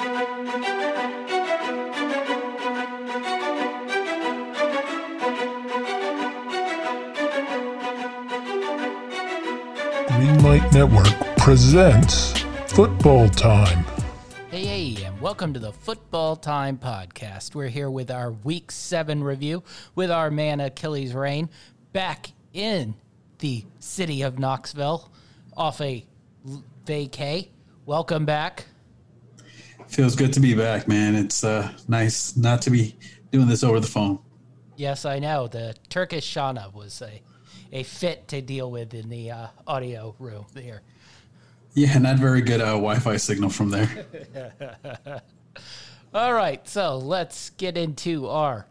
Greenlight Network presents Football Time. Hey, hey, and welcome to the Football Time Podcast. We're here with our Week 7 review with our man Achilles Rain back in the city of Knoxville off a vacay. Welcome back. Feels good to be back, man. It's uh, nice not to be doing this over the phone. Yes, I know. The Turkish Shana was a, a fit to deal with in the uh, audio room here. Yeah, not very good uh, Wi-Fi signal from there. All right, so let's get into our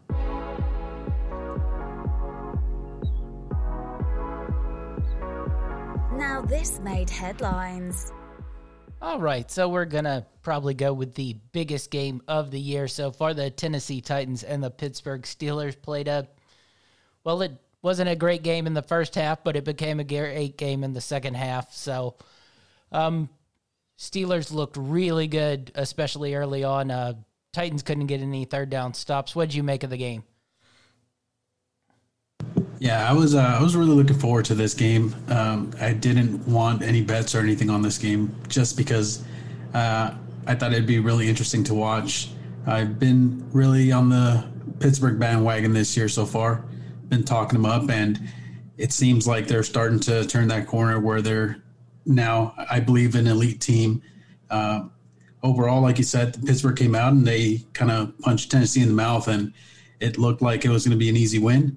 Now this made headlines. All right, so we're gonna probably go with the biggest game of the year so far. The Tennessee Titans and the Pittsburgh Steelers played a well, it wasn't a great game in the first half, but it became a great game in the second half. So, um, Steelers looked really good, especially early on. Uh, Titans couldn't get any third down stops. What did you make of the game? Yeah, I was uh, I was really looking forward to this game. Um, I didn't want any bets or anything on this game just because uh, I thought it'd be really interesting to watch. I've been really on the Pittsburgh bandwagon this year so far. Been talking them up, and it seems like they're starting to turn that corner where they're now, I believe, an elite team. Uh, overall, like you said, Pittsburgh came out and they kind of punched Tennessee in the mouth, and it looked like it was going to be an easy win.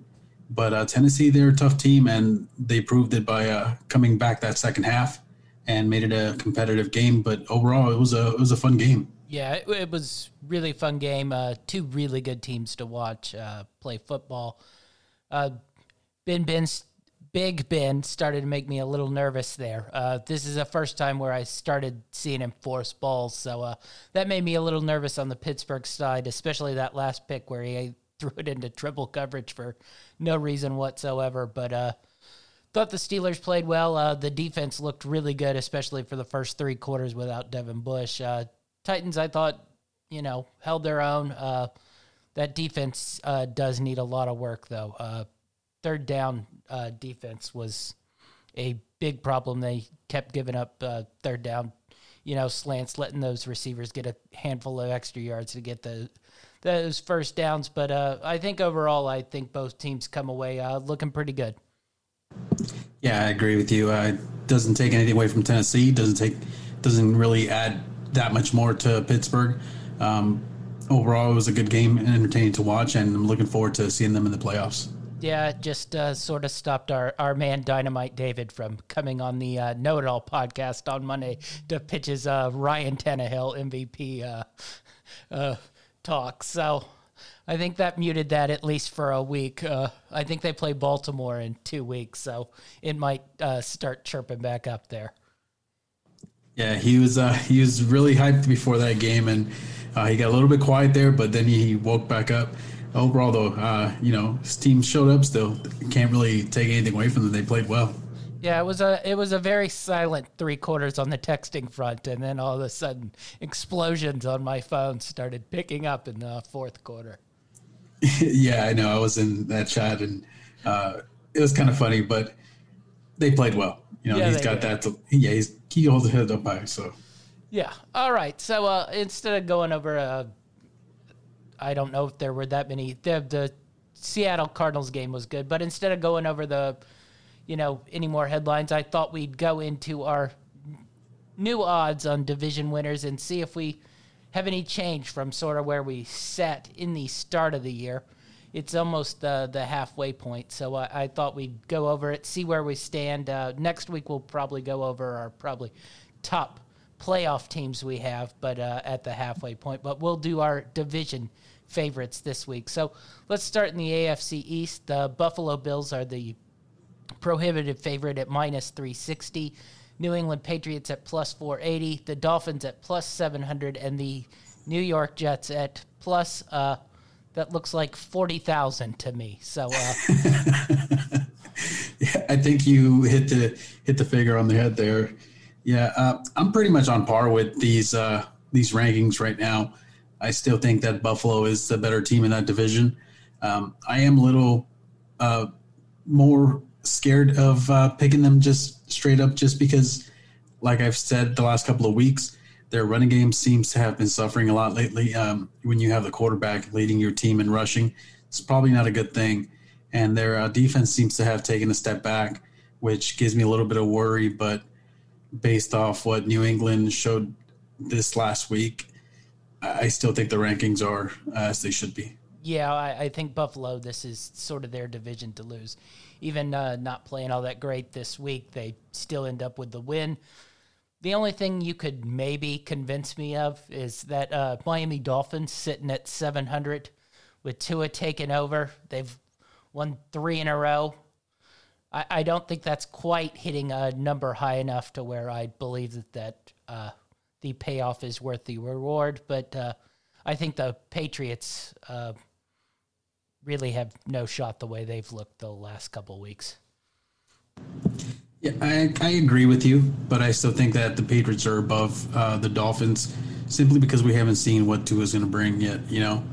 But uh, Tennessee, they're a tough team, and they proved it by uh, coming back that second half and made it a competitive game. But overall, it was a it was a fun game. Yeah, it, it was really fun game. Uh, two really good teams to watch uh, play football. Uh, ben Ben's Big Ben started to make me a little nervous there. Uh, this is the first time where I started seeing him force balls, so uh, that made me a little nervous on the Pittsburgh side, especially that last pick where he threw it into triple coverage for no reason whatsoever. But uh, thought the Steelers played well. Uh, the defense looked really good, especially for the first three quarters without Devin Bush. Uh, Titans, I thought, you know, held their own. Uh, that defense uh, does need a lot of work, though. Uh, third down uh, defense was a big problem. They kept giving up third down, you know, slants, letting those receivers get a handful of extra yards to get the those first downs. But uh, I think overall, I think both teams come away uh, looking pretty good. Yeah, I agree with you. Uh, doesn't take anything away from Tennessee. Doesn't take doesn't really add that much more to Pittsburgh. Um, overall, it was a good game and entertaining to watch, and I'm looking forward to seeing them in the playoffs. Yeah, just uh, sort of stopped our, our man Dynamite David from coming on the uh, Know It All podcast on Monday to pitch his uh, Ryan Tannehill MVP uh, uh, talk. So I think that muted that at least for a week. Uh, I think they play Baltimore in two weeks, so it might start chirping back up there. Yeah, he was he was really hyped before that game, and he got a little bit quiet there, but then he woke back up overall, though, uh, you know, his team showed up still. Can't really take anything away from them. They played well. Yeah, it was a it was a very silent three quarters on the texting front, and then all of a sudden, explosions on my phone started picking up in the fourth quarter. yeah, I know. I was in that chat, and uh, it was kind of funny, but they played well. You know, yeah, he's got did. that. To, yeah, he's he holds his head up high. So. Yeah. All right. So uh, instead of going over a I don't know if there were that many. The, the Seattle Cardinals game was good, but instead of going over the, you know, any more headlines, I thought we'd go into our new odds on division winners and see if we have any change from sort of where we sat in the start of the year. It's almost the the halfway point, so I, I thought we'd go over it, see where we stand. Uh, next week we'll probably go over our probably top playoff teams we have, but uh, at the halfway point. But we'll do our division favorites this week. So let's start in the AFC East. The Buffalo Bills are the prohibitive favorite at minus 360. New England Patriots at plus 480. The Dolphins at plus 700. And the New York Jets at plus, uh, that looks like 40,000 to me. So, uh, yeah, I think you hit the hit the figure on the head there. Yeah, uh, I'm pretty much on par with these uh, these rankings right now, I still think that Buffalo is the better team in that division. Um, I am a little uh, more scared of uh, picking them just straight up, just because, like I've said the last couple of weeks, their running game seems to have been suffering a lot lately. Um, when you have the quarterback leading your team in rushing, it's probably not a good thing. And their uh, defense seems to have taken a step back, which gives me a little bit of worry. But based off what New England showed this last week, I still think the rankings are as they should be. Yeah, I, I, think Buffalo, this is sort of their division to lose. Even uh, not playing all that great this week, they still end up with the win. The only thing you could maybe convince me of is that uh, Miami Dolphins sitting at 700 with Tua taking over. They've won three in a row. I, I don't think that's quite hitting a number high enough to where I believe that, that uh, the payoff is worth the reward. But uh, I think the Patriots uh, really have no shot the way they've looked the last couple weeks. Yeah, I, I agree with you, but I still think that the Patriots are above uh, the Dolphins simply because we haven't seen what Tua is going to bring yet. You know,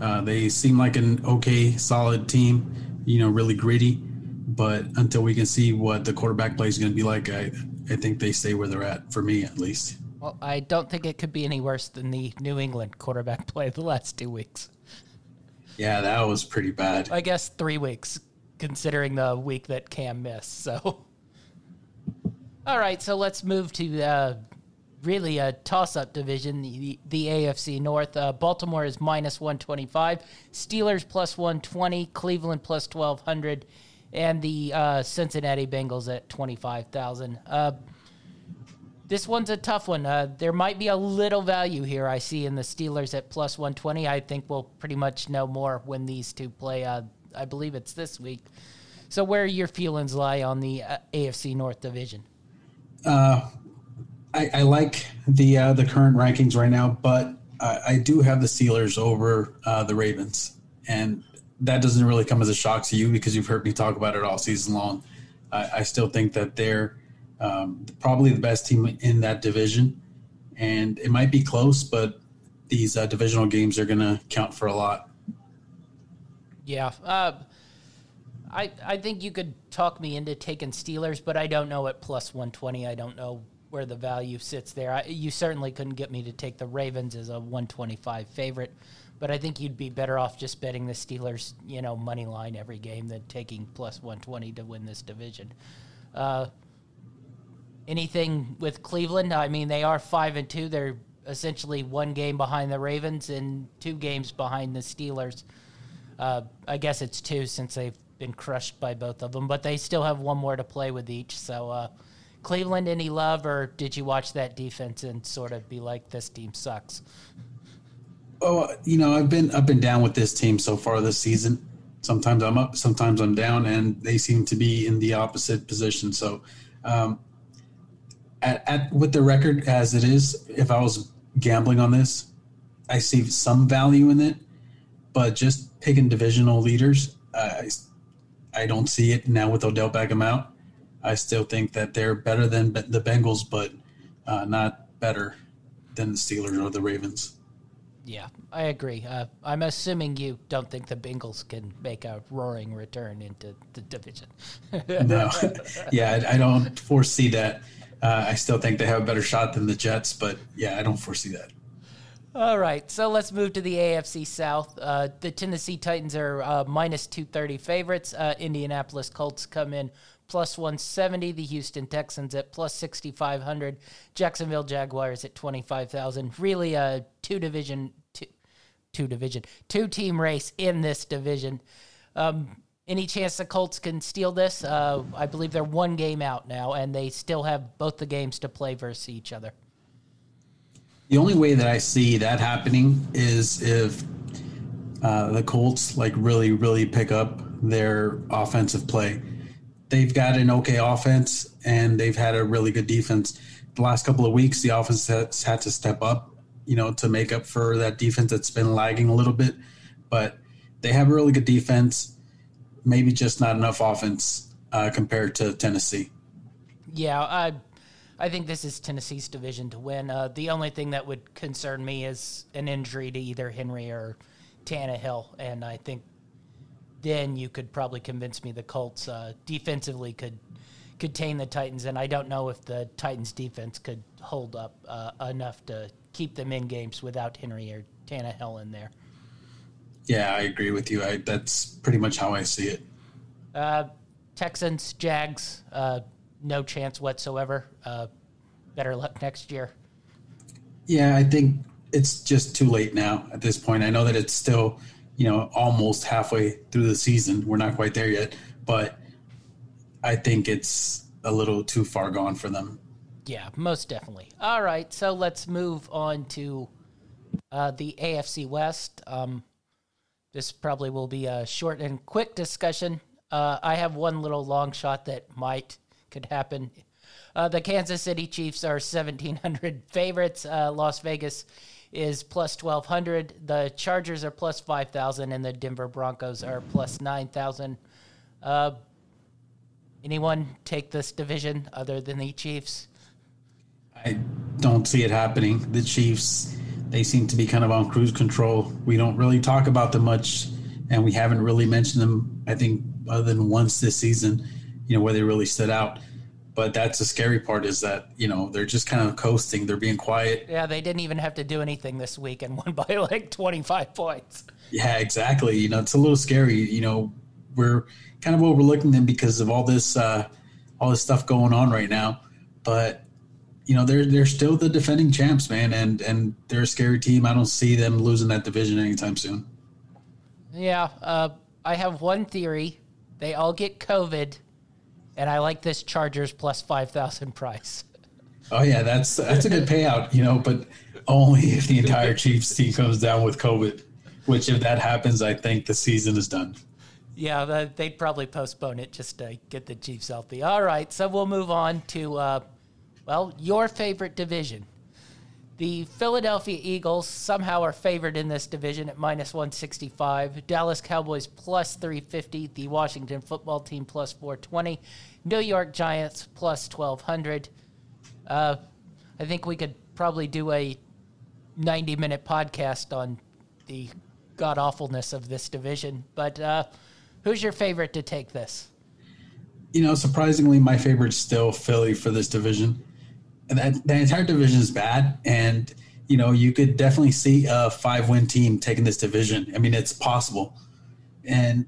uh, they seem like an okay, solid team. You know, really gritty, but until we can see what the quarterback play is going to be like, I I think they stay where they're at. For me, at least. Well, I don't think it could be any worse than the New England quarterback play the last two weeks. Yeah, that was pretty bad. I guess three weeks, considering the week that Cam missed. So. All right, so let's move to uh, really a toss-up division, the, the AFC North. Uh, Baltimore is minus 125, Steelers plus 120, Cleveland plus 1200, and the uh, Cincinnati Bengals at 25,000. Uh, this one's a tough one. Uh, there might be a little value here I see in the Steelers at plus 120. I think we'll pretty much know more when these two play. Uh, I believe it's this week. So, where your feelings lie on the AFC North division? Uh, I, I, like the uh, the current rankings right now, but I, I do have the Steelers over uh, the Ravens, and that doesn't really come as a shock to you because you've heard me talk about it all season long. I, I still think that they're um, probably the best team in that division, and it might be close, but these uh, divisional games are going to count for a lot. Yeah, uh, I I think you could talk me into taking Steelers, but I don't know at plus 120. I don't know where the value sits there. I, you certainly couldn't get me to take the Ravens as a 125 favorite, but I think you'd be better off just betting the Steelers, you know, money line every game than taking plus 120 to win this division. Uh, anything with Cleveland? I mean, they are five and two. They're essentially one game behind the Ravens and two games behind the Steelers. Uh, I guess it's two since they've been crushed by both of them, but they still have one more to play with each. So, uh, Cleveland, any love, or did you watch that defense and sort of be like, this team sucks? Oh, you know, I've been up and down with this team so far this season. Sometimes I'm up, sometimes I'm down, and they seem to be in the opposite position. So, um, at, at with the record as it is, if I was gambling on this, I see some value in it, but just picking divisional leaders, uh, I don't see it now with Odell Beckham out. I still think that they're better than the Bengals, but uh, not better than the Steelers or the Ravens. Yeah, I agree. Uh, I'm assuming you don't think the Bengals can make a roaring return into the division. no, yeah, I, I, don't foresee that. Uh, I still think they have a better shot than the Jets, but yeah, I don't foresee that. All right, so let's move to the AFC South. Uh, the Tennessee Titans are uh, minus 230 favorites. Uh, Indianapolis Colts come in plus 170. The Houston Texans at plus 6,500. Jacksonville Jaguars at 25,000. Really a two division, two, two division, two team race in this division. Um, any chance the Colts can steal this? Uh, I believe they're one game out now, and they still have both the games to play versus each other. The only way that I see that happening is if uh, the Colts like really, really pick up their offensive play. They've got an okay offense and they've had a really good defense. The last couple of weeks, the offense has had to step up, you know, to make up for that defense that's been lagging a little bit. But they have a really good defense, maybe just not enough offense uh, compared to Tennessee. Yeah, I I think this is Tennessee's division to win. Uh, the only thing that would concern me is an injury to either Henry or Tannehill, and I think then you could probably convince me the Colts uh, defensively could contain the Titans, and I don't know if the Titans defense could hold up uh, enough to keep them in games without Henry or Tannehill in there. Yeah, I agree with you. I, that's pretty much how I see it. Uh, Texans, Jags, uh, no chance whatsoever. Uh, better luck next year. Yeah, I think it's just too late now at this point. I know that it's still, you know, almost halfway through the season. We're not quite there yet, but I think it's a little too far gone for them. Yeah, most definitely. All right, so let's move on to uh, the AFC West. Um, this probably will be a short and quick discussion. Uh, I have one little long shot that might could happen. Uh, the Kansas City Chiefs are 1,700 favorites. Uh, Las Vegas is plus 1,200. The Chargers are plus 5,000, and the Denver Broncos are plus 9,000. Uh, anyone take this division other than the Chiefs? I don't see it happening. The Chiefs, they seem to be kind of on cruise control. We don't really talk about them much, and we haven't really mentioned them, I think, other than once this season, you know, where they really stood out. But that's the scary part is that, you know, they're just kind of coasting. They're being quiet. Yeah, they didn't even have to do anything this week and won by like 25 points. Yeah, exactly. You know, it's a little scary. You know, we're kind of overlooking them because of all this, uh, all this stuff going on right now. But you know they're they're still the defending champs, man, and and they're a scary team. I don't see them losing that division anytime soon. Yeah, uh, I have one theory. They all get COVID, and I like this Chargers plus five thousand price. Oh yeah, that's that's a good payout, you know, but only if the entire Chiefs team comes down with COVID. Which, if that happens, I think the season is done. Yeah, they'd probably postpone it just to get the Chiefs healthy. All right, so we'll move on to uh, well, your favorite division. The Philadelphia Eagles somehow are favored in this division at minus 165. Dallas Cowboys plus 350. The Washington football team plus 420. New York Giants plus 1200. Uh, I think we could probably do a 90 minute podcast on the god awfulness of this division. But uh, who's your favorite to take this? You know, surprisingly, my favorite's still Philly for this division that the entire division is bad, and you know you could definitely see a five win team taking this division. I mean, it's possible, and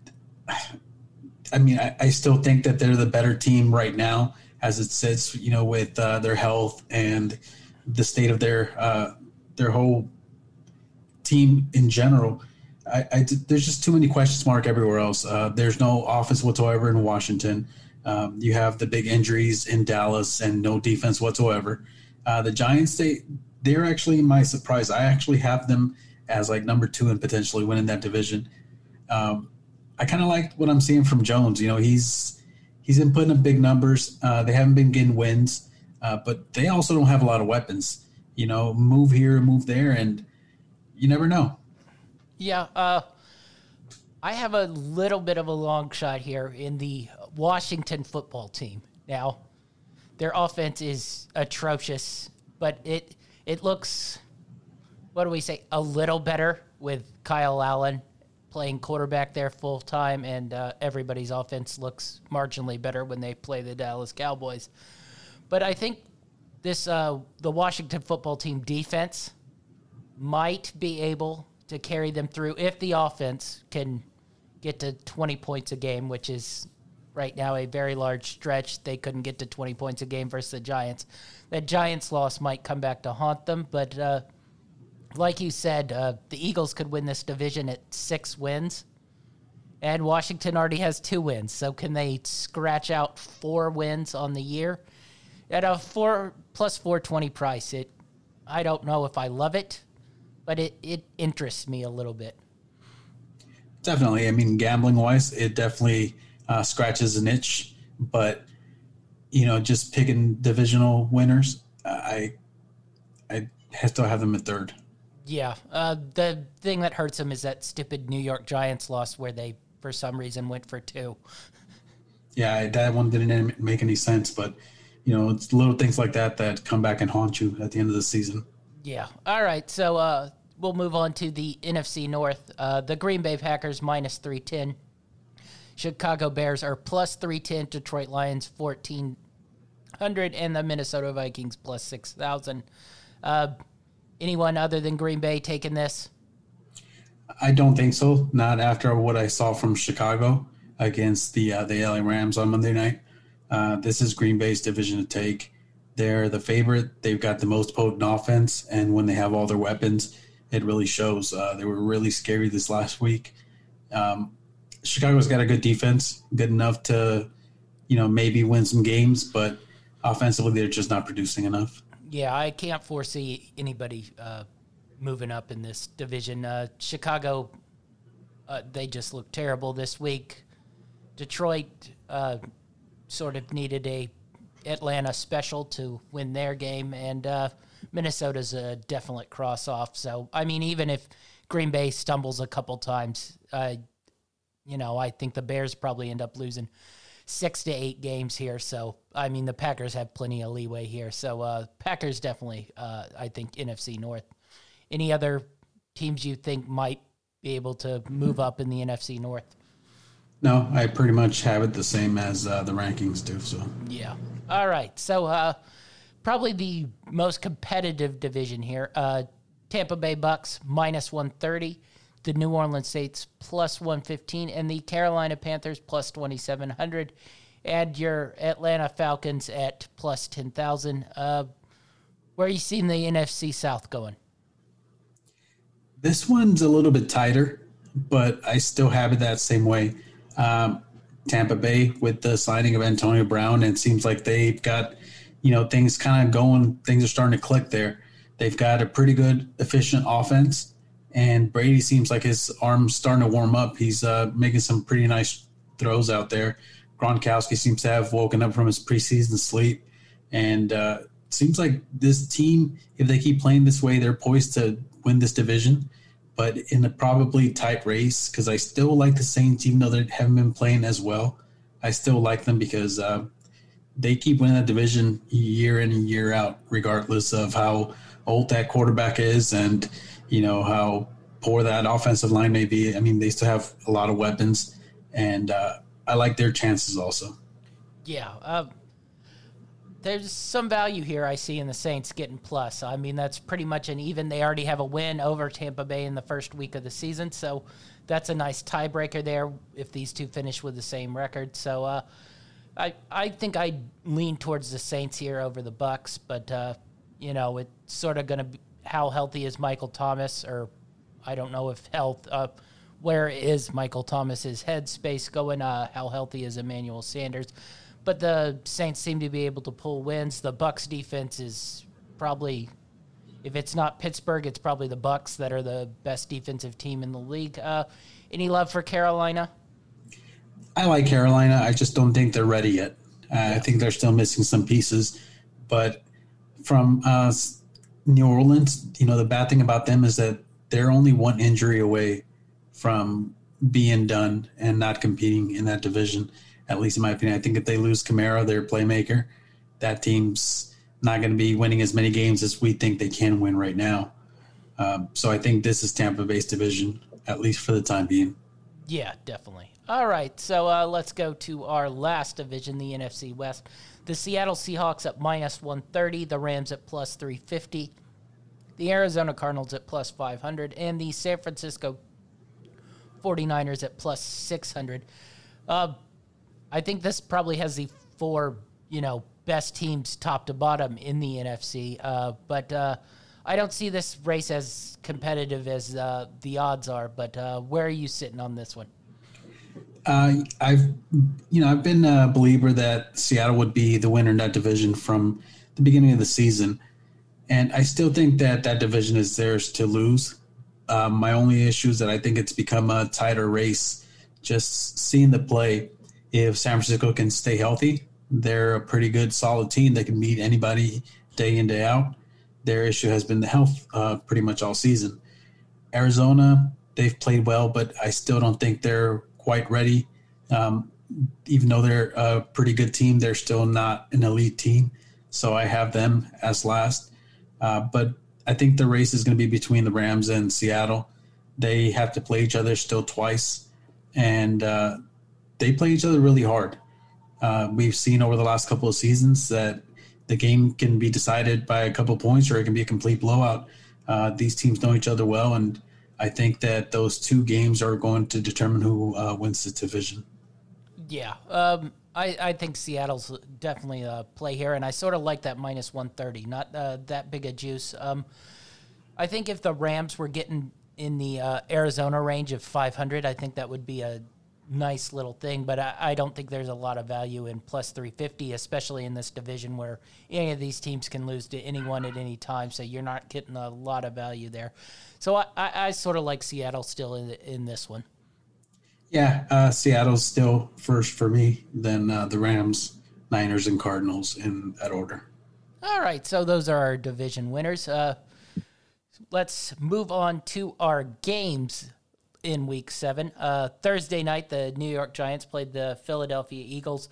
I mean, I, I still think that they're the better team right now as it sits. You know, with uh, their health and the state of their uh, their whole team in general. I, I, there's just too many questions mark everywhere else. Uh, there's no offense whatsoever in Washington. Um, you have the big injuries in Dallas and no defense whatsoever. Uh, the Giants, they they're actually my surprise. I actually have them as like number two and potentially winning that division. Um, I kind of like what I'm seeing from Jones. You know, he's he's been putting up big numbers. Uh, they haven't been getting wins, uh, but they also don't have a lot of weapons. You know, move here, move there, and you never know. Yeah, uh, I have a little bit of a long shot here in the Washington football team. Now, their offense is atrocious, but it it looks what do we say a little better with Kyle Allen playing quarterback there full time, and uh, everybody's offense looks marginally better when they play the Dallas Cowboys. But I think this uh, the Washington football team defense might be able to carry them through if the offense can get to 20 points a game, which is right now a very large stretch. They couldn't get to 20 points a game versus the Giants. That Giants loss might come back to haunt them, but uh, like you said, uh, the Eagles could win this division at six wins, and Washington already has two wins. So can they scratch out four wins on the year at a four plus 420 price? It, I don't know if I love it, but it it interests me a little bit. Definitely. I mean, gambling wise, it definitely uh, scratches an itch, but you know, just picking divisional winners, I I still have them at third. Yeah, uh, the thing that hurts them is that stupid New York Giants loss where they, for some reason, went for two. Yeah, that one didn't make any sense, but you know, it's little things like that that come back and haunt you at the end of the season. Yeah. All right. So uh, we'll move on to the NFC North. Uh, the Green Bay Packers minus 310. Chicago Bears are plus 310. Detroit Lions 1400. And the Minnesota Vikings plus 6,000. Uh, anyone other than Green Bay taking this? I don't think so. Not after what I saw from Chicago against the uh, the LA Rams on Monday night. Uh, this is Green Bay's division to take. They're the favorite. They've got the most potent offense, and when they have all their weapons, it really shows. Uh, they were really scary this last week. Um, Chicago's got a good defense, good enough to, you know, maybe win some games, but offensively they're just not producing enough. Yeah, I can't foresee anybody uh, moving up in this division. Uh, Chicago, uh, they just look terrible this week. Detroit uh, sort of needed a Atlanta special to win their game, and uh, Minnesota's a definite cross off. So, I mean, even if Green Bay stumbles a couple times, you know, I think the Bears probably end up losing six to eight games here. So, I mean, the Packers have plenty of leeway here. So, uh, Packers definitely, uh, I think, NFC North. Any other teams you think might be able to move up in the NFC North? No, I pretty much have it the same as uh, the rankings do. So yeah. All right. So uh, probably the most competitive division here. Uh, Tampa Bay Bucks minus one thirty, the New Orleans Saints plus one fifteen, and the Carolina Panthers plus twenty seven hundred, and your Atlanta Falcons at plus ten thousand. Uh, where are you seeing the NFC South going? This one's a little bit tighter, but I still have it that same way. Um, Tampa Bay with the signing of Antonio Brown, and it seems like they've got, you know, things kind of going. Things are starting to click there. They've got a pretty good, efficient offense, and Brady seems like his arm's starting to warm up. He's uh, making some pretty nice throws out there. Gronkowski seems to have woken up from his preseason sleep, and uh, seems like this team, if they keep playing this way, they're poised to win this division but in a probably tight race because I still like the Saints, even though they haven't been playing as well. I still like them because uh, they keep winning that division year in and year out, regardless of how old that quarterback is and you know how poor that offensive line may be. I mean, they still have a lot of weapons, and uh, I like their chances also. Yeah, uh, there's some value here I see in the Saints getting plus. I mean, that's pretty much an even. They already have a win over Tampa Bay in the first week of the season, so that's a nice tiebreaker there if these two finish with the same record. So, uh, I I think I lean towards the Saints here over the Bucks, but uh, you know, it's sort of going to be how healthy is Michael Thomas, or I don't know if health. Uh, where is Michael Thomas's headspace going? Uh, how healthy is Emmanuel Sanders? but the Saints seem to be able to pull wins. The Bucks defense is probably if it's not Pittsburgh, it's probably the Bucks that are the best defensive team in the league. Uh, any love for Carolina? I like Carolina. I just don't think they're ready yet. Uh, yeah. I think they're still missing some pieces. But from uh, New Orleans, you know, the bad thing about them is that they're only one injury away from being done and not competing in that division at least in my opinion. I think if they lose Kamara, their playmaker, that team's not going to be winning as many games as we think they can win right now. Um, so I think this is Tampa Bay's division, at least for the time being. Yeah, definitely. All right, so uh, let's go to our last division, the NFC West. The Seattle Seahawks at minus 130, the Rams at plus 350, the Arizona Cardinals at plus 500, and the San Francisco 49ers at plus 600. Uh, I think this probably has the four, you know, best teams top to bottom in the NFC. Uh, but uh, I don't see this race as competitive as uh, the odds are. But uh, where are you sitting on this one? Uh, I've, you know, I've been a believer that Seattle would be the winner in that division from the beginning of the season, and I still think that that division is theirs to lose. Um, my only issue is that I think it's become a tighter race. Just seeing the play, if San Francisco can stay healthy, they're a pretty good, solid team that can beat anybody day in, day out. Their issue has been the health uh, pretty much all season. Arizona, they've played well, but I still don't think they're quite ready. Um, even though they're a pretty good team, they're still not an elite team. So I have them as last. Uh, but I think the race is going to be between the Rams and Seattle. They have to play each other still twice, and uh, they play each other really hard. Uh, we've seen over the last couple of seasons that the game can be decided by a couple points or it can be a complete blowout. Uh, these teams know each other well, and I think that those two games are going to determine who uh, wins the division. Yeah, um, I, I think Seattle's definitely a play here, and I sort of like that minus 130. Not uh, that big a juice. Um, I think if the Rams were getting in the uh, Arizona range of 500, I think that would be a nice little thing, but I, I, don't think there's a lot of value in plus 350, especially in this division where any of these teams can lose to anyone at any time. So you're not getting a lot of value there. So I, I, I sort of like Seattle still in, in this one. Yeah, uh, Seattle's still first for me, then uh, the Rams, Niners, and Cardinals in that order. All right, so those are our division winners. Uh, let's move on to our games in week seven. Uh, Thursday night, the New York Giants played the Philadelphia Eagles.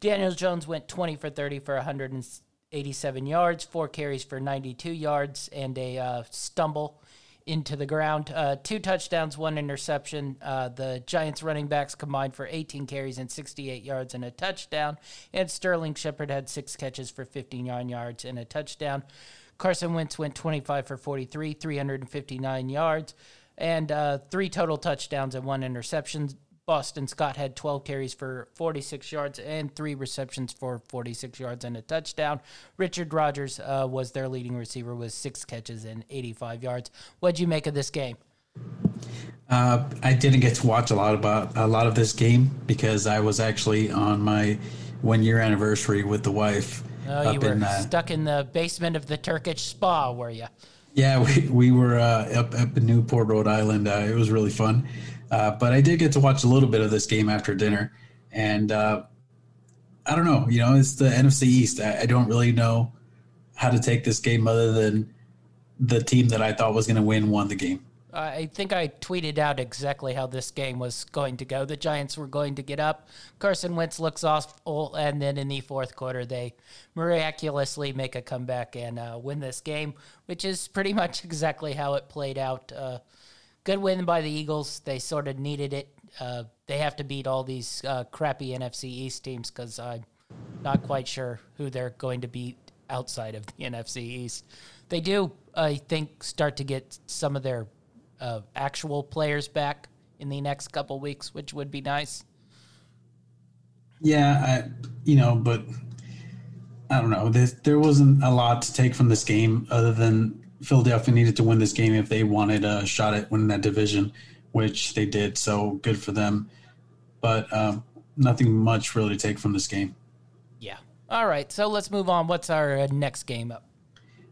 Daniel Jones went 20 for 30 for 187 yards, four carries for 92 yards, and a uh, stumble into the ground. Uh, two touchdowns, one interception. Uh, the Giants running backs combined for 18 carries and 68 yards and a touchdown. And Sterling Shepard had six catches for 59 yards and a touchdown. Carson Wentz went 25 for 43, 359 yards and uh, three total touchdowns and one interception. Boston Scott had 12 carries for 46 yards and three receptions for 46 yards and a touchdown. Richard Rodgers uh, was their leading receiver with six catches and 85 yards. What'd you make of this game? Uh, I didn't get to watch a lot about a lot of this game because I was actually on my one year anniversary with the wife. Oh, you were in, uh, stuck in the basement of the Turkish spa, were you? Yeah, we, we were uh, up, up in Newport, Rhode Island. Uh, it was really fun. Uh, but I did get to watch a little bit of this game after dinner. And uh, I don't know, you know, it's the NFC East. I, I, don't really know how to take this game other than the team that I thought was going to win won the game. I think I tweeted out exactly how this game was going to go. The Giants were going to get up. Carson Wentz looks awful, and then in the fourth quarter, they miraculously make a comeback and uh, win this game, which is pretty much exactly how it played out. Good win by the Eagles. They sort of needed it. Uh, they have to beat all these uh, crappy NFC East teams because I'm not quite sure who they're going to beat outside of the NFC East. They do, I think, start to get some of their uh, actual players back in the next couple weeks, which would be nice. Yeah, I, you know, but I don't know. There, there wasn't a lot to take from this game other than Philadelphia needed to win this game if they wanted a shot at winning that division, which they did. So good for them. But um, nothing much really to take from this game. Yeah. All right. So let's move on. What's our uh, next game up?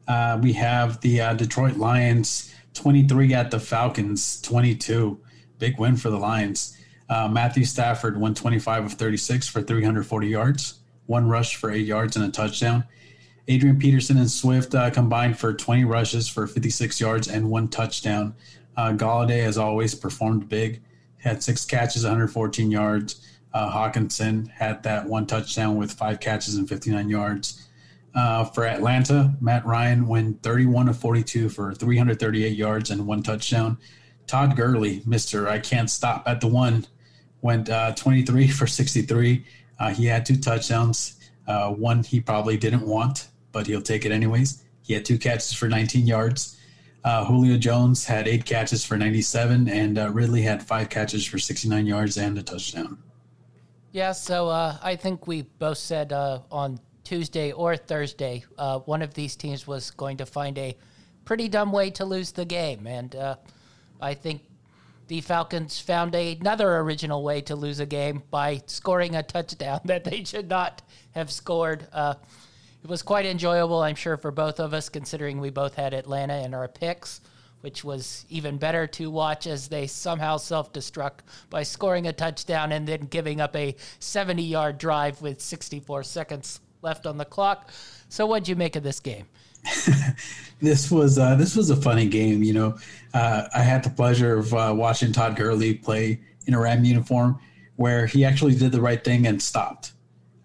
Uh, we have the uh, Detroit Lions 23 at the Falcons 22. Big win for the Lions. Uh, Matthew Stafford won 25 of 36 for 340 yards, one rush for eight yards and a touchdown. Adrian Peterson and Swift uh, combined for 20 rushes for 56 yards and one touchdown. Uh, Golladay, as always, performed big. Had six catches, 114 yards. Uh, Hockenson had that one touchdown with five catches and 59 yards. Uh, for Atlanta, Matt Ryan went 31 of 42 for 338 yards and one touchdown. Todd Gurley, Mister, I can't stop at the one, went uh, 23 for 63. Uh, he had two touchdowns. Uh, one he probably didn't want, but he'll take it anyways. He had two catches for 19 yards. Uh, Julio Jones had eight catches for 97, and uh, Ridley had five catches for 69 yards and a touchdown. Yeah, so I think we both said on Tuesday or Thursday, uh, one of these teams was going to find a pretty dumb way to lose the game. And uh, I think the Falcons found another original way to lose a game by scoring a touchdown that they should not have scored. Uh, it was quite enjoyable, I'm sure, for both of us, considering we both had Atlanta in our picks, which was even better to watch as they somehow self destruct by scoring a touchdown and then giving up a 70 yard drive with 64 seconds left on the clock. So, what'd you make of this game? this was uh, this was a funny game. You know, uh, I had the pleasure of uh, watching Todd Gurley play in a Ram uniform. where he actually did the right thing and stopped.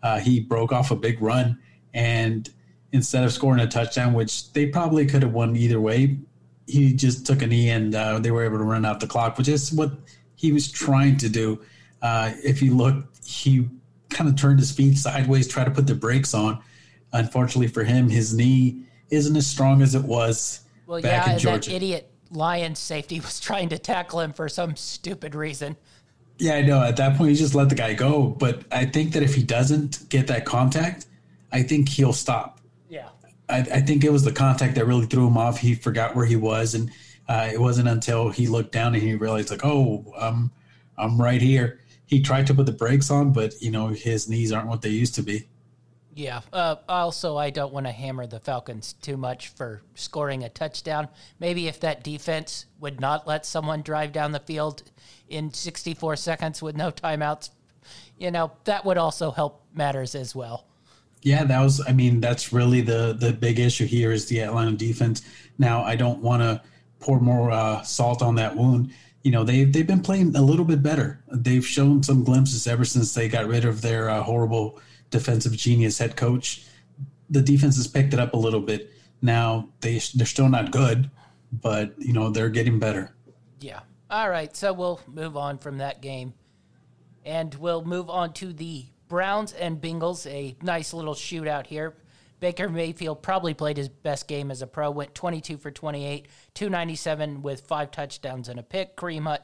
Uh, he broke off a big run, and instead of scoring a touchdown, which they probably could have won either way, he just took a knee and uh, they were able to run out the clock, which is what he was trying to do. Uh, if you look, he kind of turned his feet sideways, tried to put the brakes on. Unfortunately for him, his knee isn't as strong as it was Well, back yeah, in Georgia. that idiot Lions safety was trying to tackle him for some stupid reason. Yeah, I know. At that point, you just let the guy go. But I think that if he doesn't get that contact, I think he'll stop. Yeah. I, I think it was the contact that really threw him off. He forgot where he was, and uh, it wasn't until he looked down and he realized, like, oh, I'm I'm right here. He tried to put the brakes on, but you know his knees aren't what they used to be. Yeah. Uh, also, I don't want to hammer the Falcons too much for scoring a touchdown. Maybe if that defense would not let someone drive down the field in 64 seconds with no timeouts, you know, that would also help matters as well. Yeah, that was. I mean, that's really the the big issue here is the Atlanta defense. Now, I don't want to pour more uh, salt on that wound. You know, they've they've been playing a little bit better. They've shown some glimpses ever since they got rid of their uh, horrible defensive genius head coach. The defense has picked it up a little bit. Now they they're still not good, but you know they're getting better. Yeah. All right. So we'll move on from that game. And we'll move on to the Browns and Bengals, a nice little shootout here. Baker Mayfield probably played his best game as a pro, went 22 for 28, 297 with five touchdowns and a pick. Kareem Hunt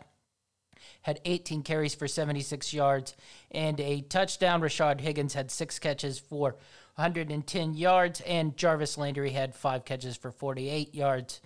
had 18 carries for 76 yards and a touchdown. Rashard Higgins had six catches for 110 yards, and Jarvis Landry had five catches for 48 yards.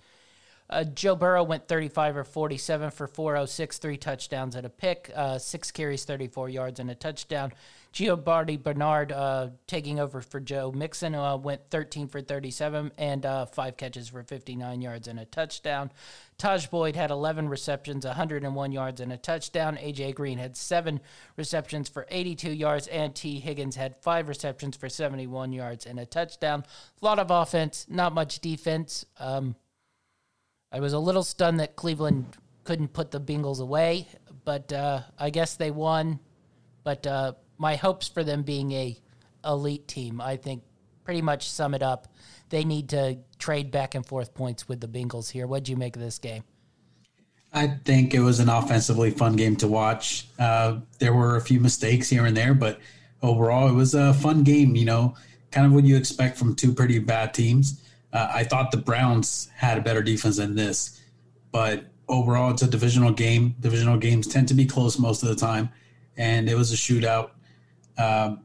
Uh, Joe Burrow went 35 or 47 for 406, three touchdowns and a pick, uh, six carries, 34 yards and a touchdown. Giovani Bernard uh, taking over for Joe Mixon uh, went 13 for 37 and uh, five catches for 59 yards and a touchdown. Taj Boyd had 11 receptions, 101 yards and a touchdown. AJ Green had seven receptions for 82 yards, and Tee Higgins had five receptions for 71 yards and a touchdown. A lot of offense, not much defense. Um, I was a little stunned that Cleveland couldn't put the Bengals away, but uh, I guess they won. But uh, my hopes for them being a elite team, I think, pretty much sum it up. They need to trade back and forth points with the Bengals here. What'd you make of this game? I think it was an offensively fun game to watch. Uh, there were a few mistakes here and there, but overall, it was a fun game. You know, kind of what you expect from two pretty bad teams. Uh, I thought the Browns had a better defense than this, but overall, it's a divisional game. Divisional games tend to be close most of the time, and it was a shootout. Um,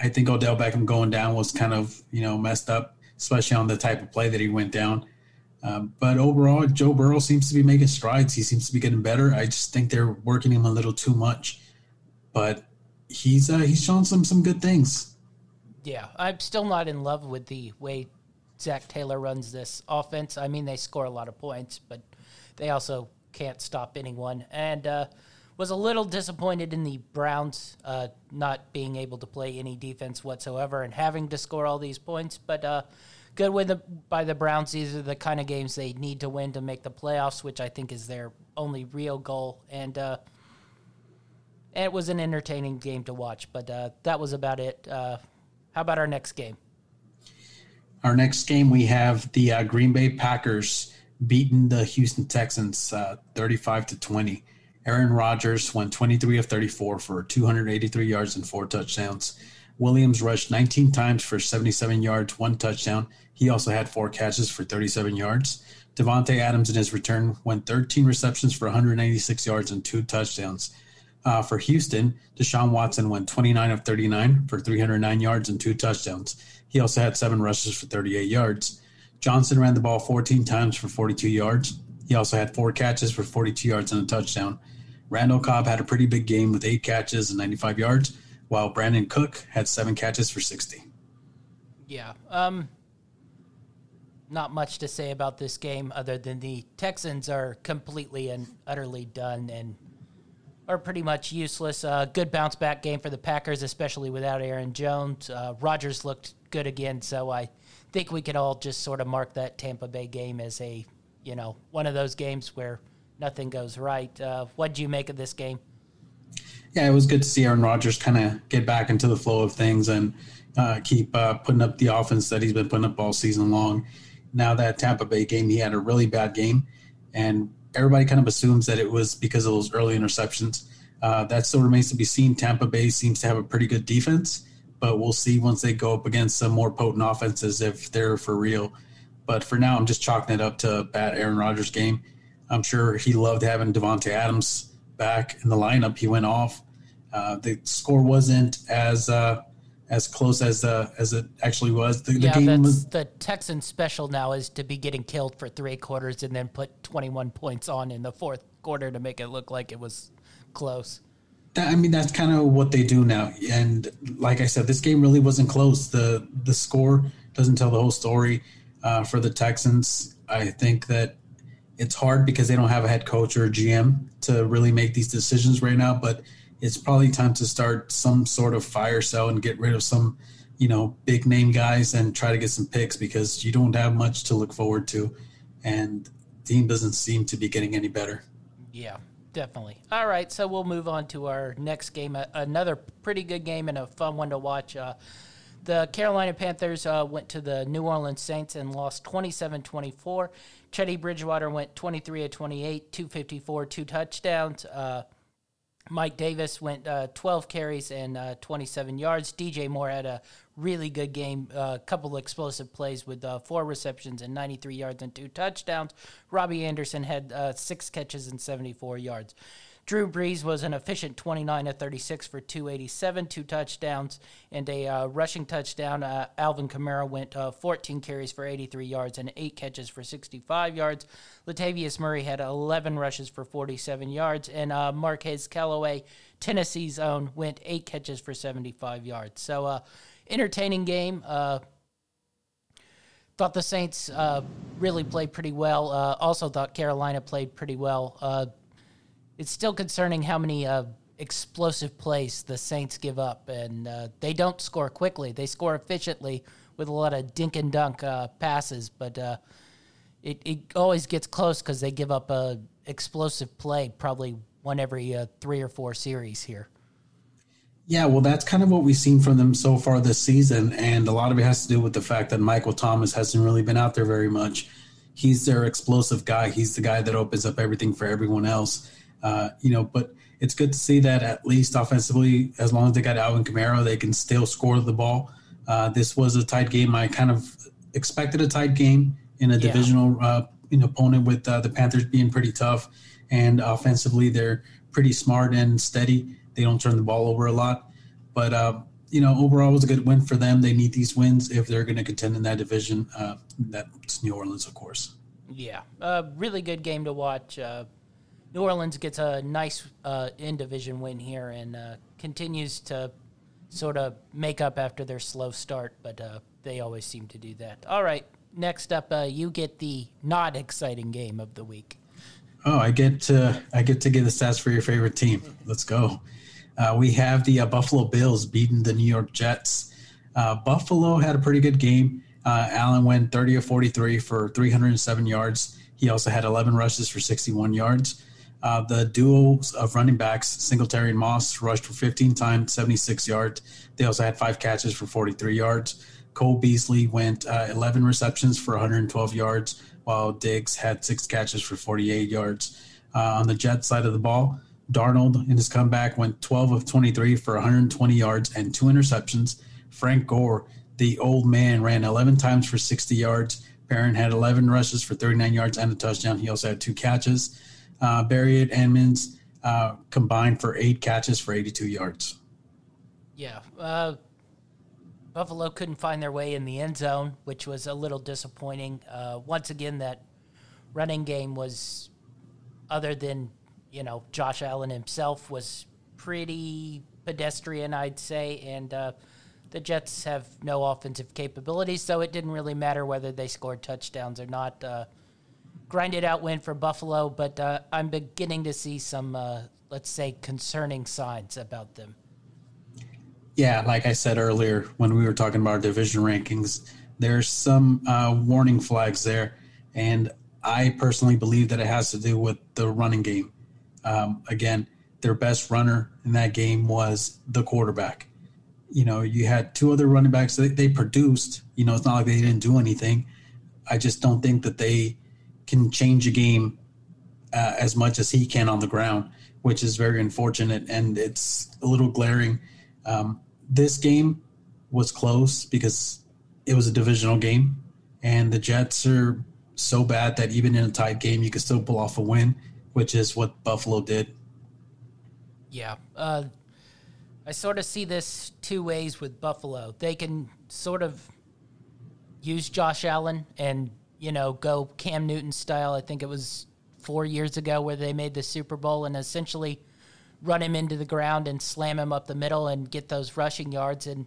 I think Odell Beckham going down was kind of you know messed up, especially on the type of play that he went down. Um, but overall, Joe Burrow seems to be making strides. He seems to be getting better. I just think they're working him a little too much, but he's uh, he's shown some some good things. Yeah, I'm still not in love with the way Zac Taylor runs this offense. I mean, they score a lot of points, but they also can't stop anyone. And uh, was a little disappointed in the Browns uh, not being able to play any defense whatsoever and having to score all these points. But uh, good win the, by the Browns. These are the kind of games they need to win to make the playoffs, which I think is their only real goal. And uh, it was an entertaining game to watch. But uh, that was about it. Uh, how about our next game? Our next game, we have the uh, Green Bay Packers beating the Houston Texans uh, 35 to 20. Aaron Rodgers went 23 of 34 for 283 yards and four touchdowns. Williams rushed 19 times for 77 yards, one touchdown. He also had four catches for 37 yards. Davante Adams in his return went 13 receptions for 196 yards and two touchdowns. Uh, for Houston, Deshaun Watson went 29 of 39 for 309 yards and two touchdowns. He also had seven rushes for 38 yards. Johnson ran the ball 14 times for 42 yards. He also had four catches for 42 yards and a touchdown. Randall Cobb had a pretty big game with eight catches and 95 yards, while Brandin Cook had seven catches for 60. Yeah. Um not much to say about this game other than the Texans are completely and utterly done and are pretty much useless. Uh, good bounce back game for the Packers, especially without Aaron Jones. Uh, Rodgers looked good again, so I think we could all just sort of mark that Tampa Bay game as a, you know, one of those games where nothing goes right. Uh, what do you make of this game? yeah, it was good to see Aaron Rodgers kind of get back into the flow of things and uh, keep uh, putting up the offense that he's been putting up all season long. Now that Tampa Bay game, he had a really bad game, and everybody kind of assumes that it was because of those early interceptions. Uh, that still remains to be seen. Tampa Bay seems to have a pretty good defense, but we'll see once they go up against some more potent offenses if they're for real. But for now, I'm just chalking it up to a bad Aaron Rodgers game. I'm sure he loved having Davante Adams back in the lineup. He went off. Uh, the score wasn't as uh, as close as uh, as it actually was. The, yeah, the game that's was the Texan special now is to be getting killed for three quarters and then put 21 points on in the fourth quarter to make it look like it was close. That, I mean, that's kind of what they do now. And like I said, this game really wasn't close. the The score doesn't tell the whole story uh, for the Texans. I think that it's hard because they don't have a head coach or a GM to really make these decisions right now. But it's probably time to start some sort of fire sale and get rid of some, you know, big name guys and try to get some picks because you don't have much to look forward to, and team doesn't seem to be getting any better. Yeah, definitely. All right, so we'll move on to our next game. Another pretty good game and a fun one to watch. Uh, the Carolina Panthers uh, went to the New Orleans Saints and lost 27 24. Teddy Bridgewater went 23 of 28, 254, two touchdowns. Uh, Mike Davis went uh, 12 carries and uh, 27 yards. DJ Moore had a really good game, a uh, couple explosive plays with uh, four receptions and 93 yards and two touchdowns. Robbie Anderson had uh, six catches and 74 yards. Drew Brees was an efficient 29 of 36 for 287, two touchdowns, and a uh, rushing touchdown. Uh, Alvin Kamara went uh, 14 carries for 83 yards and eight catches for 65 yards. Latavius Murray had 11 rushes for 47 yards, and uh, Marquez Callaway, Tennessee's own, went eight catches for 75 yards. So, uh, entertaining game. Uh, thought the Saints uh, really played pretty well. Uh, also thought Carolina played pretty well. Uh, it's still concerning how many uh, explosive plays the Saints give up, and uh, they don't score quickly. They score efficiently with a lot of dink and dunk uh, passes, but uh, it it always gets close because they give up a explosive play, probably one every uh, three or four series here. Yeah, well, that's kind of what we've seen from them so far this season, and a lot of it has to do with the fact that Michael Thomas hasn't really been out there very much. He's their explosive guy. He's the guy that opens up everything for everyone else uh, you know, but it's good to see that at least offensively, as long as they got Alvin Kamara, they can still score the ball. Uh, this was a tight game. I kind of expected a tight game in a yeah. divisional uh, you know, opponent with uh, the Panthers being pretty tough, and offensively they're pretty smart and steady. They don't turn the ball over a lot, but uh, you know overall it was a good win for them. They need these wins if they're going to contend in that division. Uh, that's New Orleans, of course. Yeah, a really good game to watch. Uh, New Orleans gets a nice uh, in division win here and uh, continues to sort of make up after their slow start, but uh, they always seem to do that. All right, next up, uh, you get the not exciting game of the week. Oh, I get to I get to give the stats for your favorite team. Let's go. Uh, we have the uh, Buffalo Bills beating the New York Jets. Buffalo had a pretty good game. Allen went 30 of 43 for 307 yards. He also had 11 rushes for 61 yards. Uh, the duos of running backs, Singletary and Moss, rushed for 15 times, 76 yards. They also had five catches for 43 yards. Cole Beasley went uh, 11 receptions for 112 yards, while Diggs had six catches for 48 yards. Uh, on the Jet side of the ball, Darnold in his comeback went 12 of 23 for 120 yards and two interceptions. Frank Gore, the old man, ran 11 times for 60 yards. Perrin had 11 rushes for 39 yards and a touchdown. He also had two catches. Uh, Barry and Edmonds uh, combined for eight catches for 82 yards. Yeah. Uh, Buffalo couldn't find their way in the end zone, which was a little disappointing. Uh, once again, that running game was, other than, you know, Josh Allen himself, was pretty pedestrian, I'd say. And uh, the Jets have no offensive capabilities, so it didn't really matter whether they scored touchdowns or not. Uh, grinded out win for Buffalo, but uh, I'm beginning to see some, uh, let's say, concerning signs about them. Yeah, like I said earlier when we were talking about our division rankings, there's some uh, warning flags there, and I personally believe that it has to do with the running game. Um, again, their best runner in that game was the quarterback. You know, you had two other running backs that they produced. You know, it's not like they didn't do anything. I just don't think that they can change a game uh, as much as he can on the ground, which is very unfortunate and it's a little glaring. Um, this game was close because it was a divisional game, and the Jets are so bad that even in a tight game, you can still pull off a win, which is what Buffalo did. Yeah. Uh, I sort of see this two ways with Buffalo. They can sort of use Josh Allen and, you know, go Cam Newton style. I think it was four years ago where they made the Super Bowl and essentially run him into the ground and slam him up the middle and get those rushing yards. And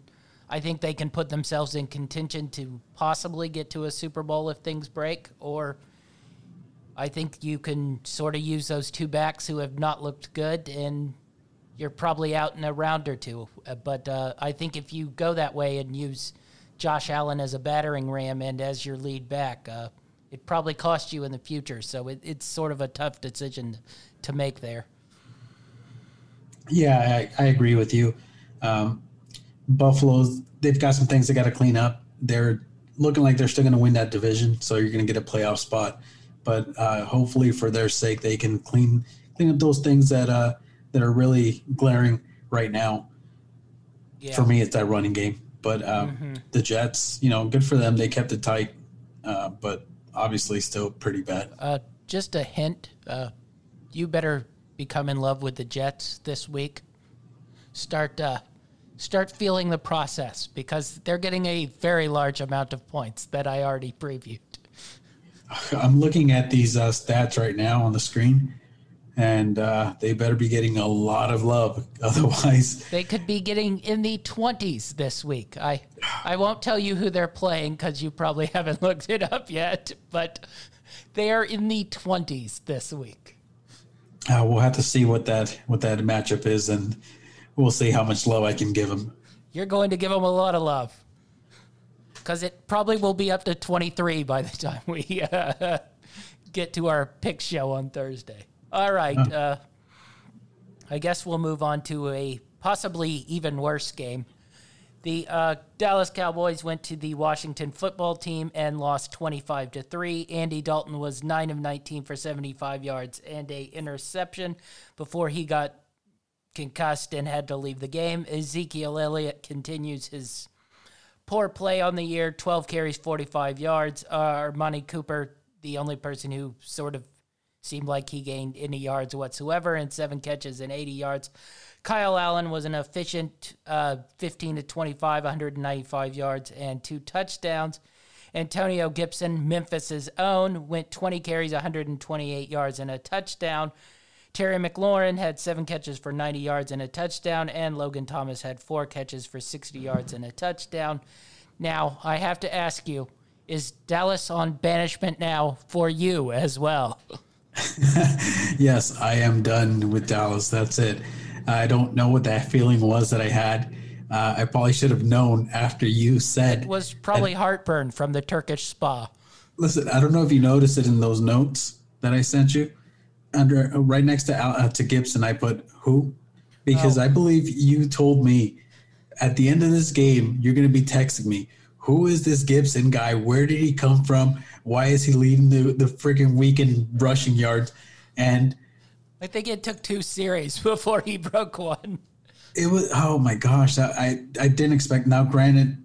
I think they can put themselves in contention to possibly get to a Super Bowl if things break. Or I think you can sort of use those two backs who have not looked good and you're probably out in a round or two. But uh, I think if you go that way and use Josh Allen as a battering ram and as your lead back, uh, it probably cost you in the future. So it, it's sort of a tough decision to make there. Yeah, I, I agree with you. Um, Buffalo's they've got some things they got to clean up. They're looking like they're still going to win that division, so you're going to get a playoff spot. But uh, hopefully, for their sake, they can clean clean up those things that uh, that are really glaring right now. Yeah. For me, it's that running game. But um, Mm-hmm. the Jets, you know, good for them. They kept it tight, uh, but obviously still pretty bad. Uh, just a hint. Uh, you better become in love with the Jets this week. Start uh, start feeling the process because they're getting a very large amount of points that I already previewed. I'm looking at these uh, stats right now on the screen, and uh, they better be getting a lot of love. Otherwise, They could be getting in the twenties this week. I I won't tell you who they're playing because you probably haven't looked it up yet, but they are in the twenties this week. uh, we'll have to see what that what that matchup is, and we'll see how much love I can give them. You're going to give them a lot of love because it probably will be up to 23 by the time we uh, get to our pick show on Thursday. All right. Uh, I guess we'll move on to a possibly even worse game. The uh, Dallas Cowboys went to the Washington football team and lost 25 to 3. Andy Dalton was 9 of 19 for 75 yards and a interception before he got concussed and had to leave the game. Ezekiel Elliott continues his poor play on the year 12 carries, 45 yards. Uh, Amari Cooper, the only person who sort of seemed like he gained any yards whatsoever, and seven catches and 80 yards. Kyle Allen was an efficient uh, 15 to 25, 195 yards, and two touchdowns. Antonio Gibson, Memphis's own, went 20 carries, 128 yards, and a touchdown. Terry McLaurin had seven catches for 90 yards and a touchdown, and Logan Thomas had four catches for 60 yards and a touchdown. Now, I have to ask you, is Dallas on banishment now for you as well? Yes, I am done with Dallas. That's it. I don't know what that feeling was that I had. Uh, I probably should have known after you said. It was probably heartburn from the Turkish spa. Listen, I don't know if you noticed it in those notes that I sent you. Under uh, right next to Al, uh, to Gibson, I put who because I believe you told me at the end of this game you're going to be texting me. Who is this Gibson guy? Where did he come from? Why is he leading the the freaking week in rushing yards? And I think it took two series before he broke one. it was oh my gosh, I I, I didn't expect. Now, granted,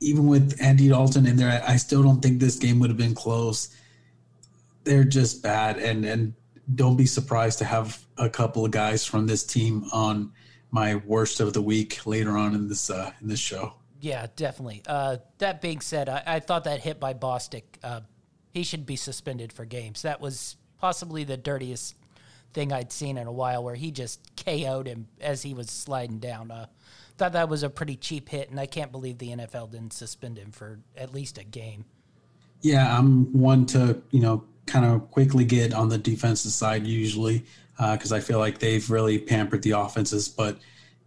even with Andy Dalton in there, I, I still don't think this game would have been close. They're just bad, and and don't be surprised to have a couple of guys from this team on my worst of the week later on in this uh, in this show. Yeah, definitely. Uh, that being said, I, I thought that hit by Bostic, uh, he should be suspended for games. That was possibly the dirtiest thing I'd seen in a while, where he just KO'd him as he was sliding down. Uh, thought that was a pretty cheap hit, and I can't believe the NFL didn't suspend him for at least a game. Yeah, I'm one to you know kind of quickly get on the defensive side usually because I feel like they've really pampered the offenses. But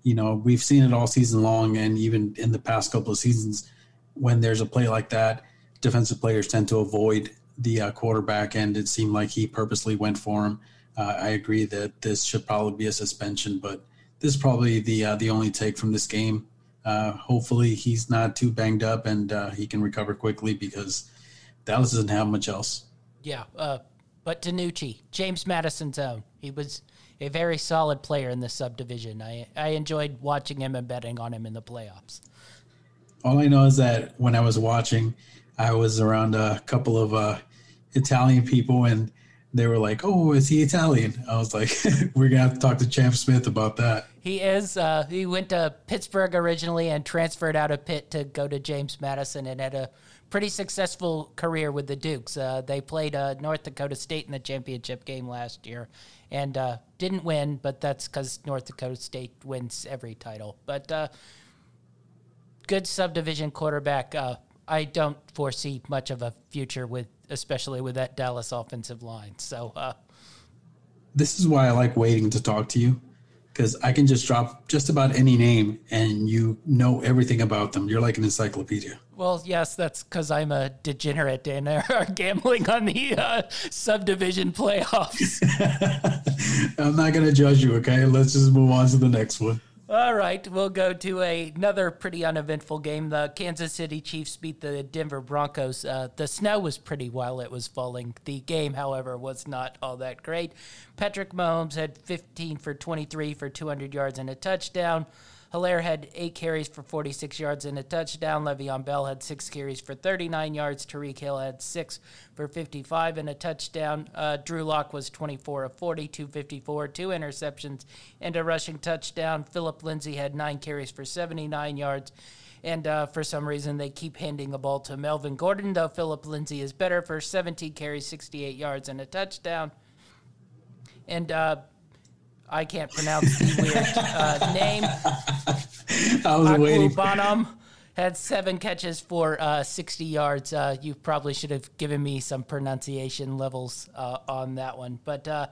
you know we've seen it all season long, and even in the past couple of seasons, when there's a play like that, defensive players tend to avoid the uh, quarterback, and it seemed like he purposely went for him. Uh, I agree that this should probably be a suspension, but this is probably the uh, the only take from this game. Uh, hopefully, he's not too banged up and uh, he can recover quickly because Dallas doesn't have much else. Yeah, uh, but DiNucci, James Madison's own, he was a very solid player in the subdivision. I I enjoyed watching him and betting on him in the playoffs. All I know is that when I was watching, I was around a couple of uh, Italian people and they were like, "Oh, is he Italian?" I was like, "We're gonna have to talk to Champ Smith about that." He is. Uh, he went to Pittsburgh originally and transferred out of Pitt to go to James Madison and had a pretty successful career with the Dukes. Uh, they played uh, North Dakota State in the championship game last year and uh, didn't win, but that's because North Dakota State wins every title. But uh, good subdivision quarterback. Uh, I don't foresee much of a future with, especially with that Dallas offensive line. So uh, this is why I like waiting to talk to you because I can just drop just about any name and you know everything about them. You're like an encyclopedia. Well, yes, that's because I'm a degenerate and are gambling on the uh, subdivision playoffs. I'm not going to judge you, okay? Let's just move on to the next one. All right, we'll go to a, another pretty uneventful game. The Kansas City Chiefs beat the Denver Broncos. Uh, the snow was pretty while it was falling. The game, however, was not all that great. Patrick Mahomes had 15 for 23 for 200 yards and a touchdown. Helaire had eight carries for 46 yards and a touchdown. Le'Veon Bell had six carries for 39 yards. Tyreek Hill had six for 55 and a touchdown. Uh, Drew Lock was 24 of 40, 254, two interceptions, and a rushing touchdown. Philip Lindsay had nine carries for 79 yards. And uh, for some reason, they keep handing the ball to Melvin Gordon, though Philip Lindsay is better for 17 carries, 68 yards, and a touchdown. And uh, I can't pronounce the weird uh, name. I was waiting. Bonham had seven catches for uh, 60 yards. Uh, you probably should have given me some pronunciation levels uh, on that one. But uh,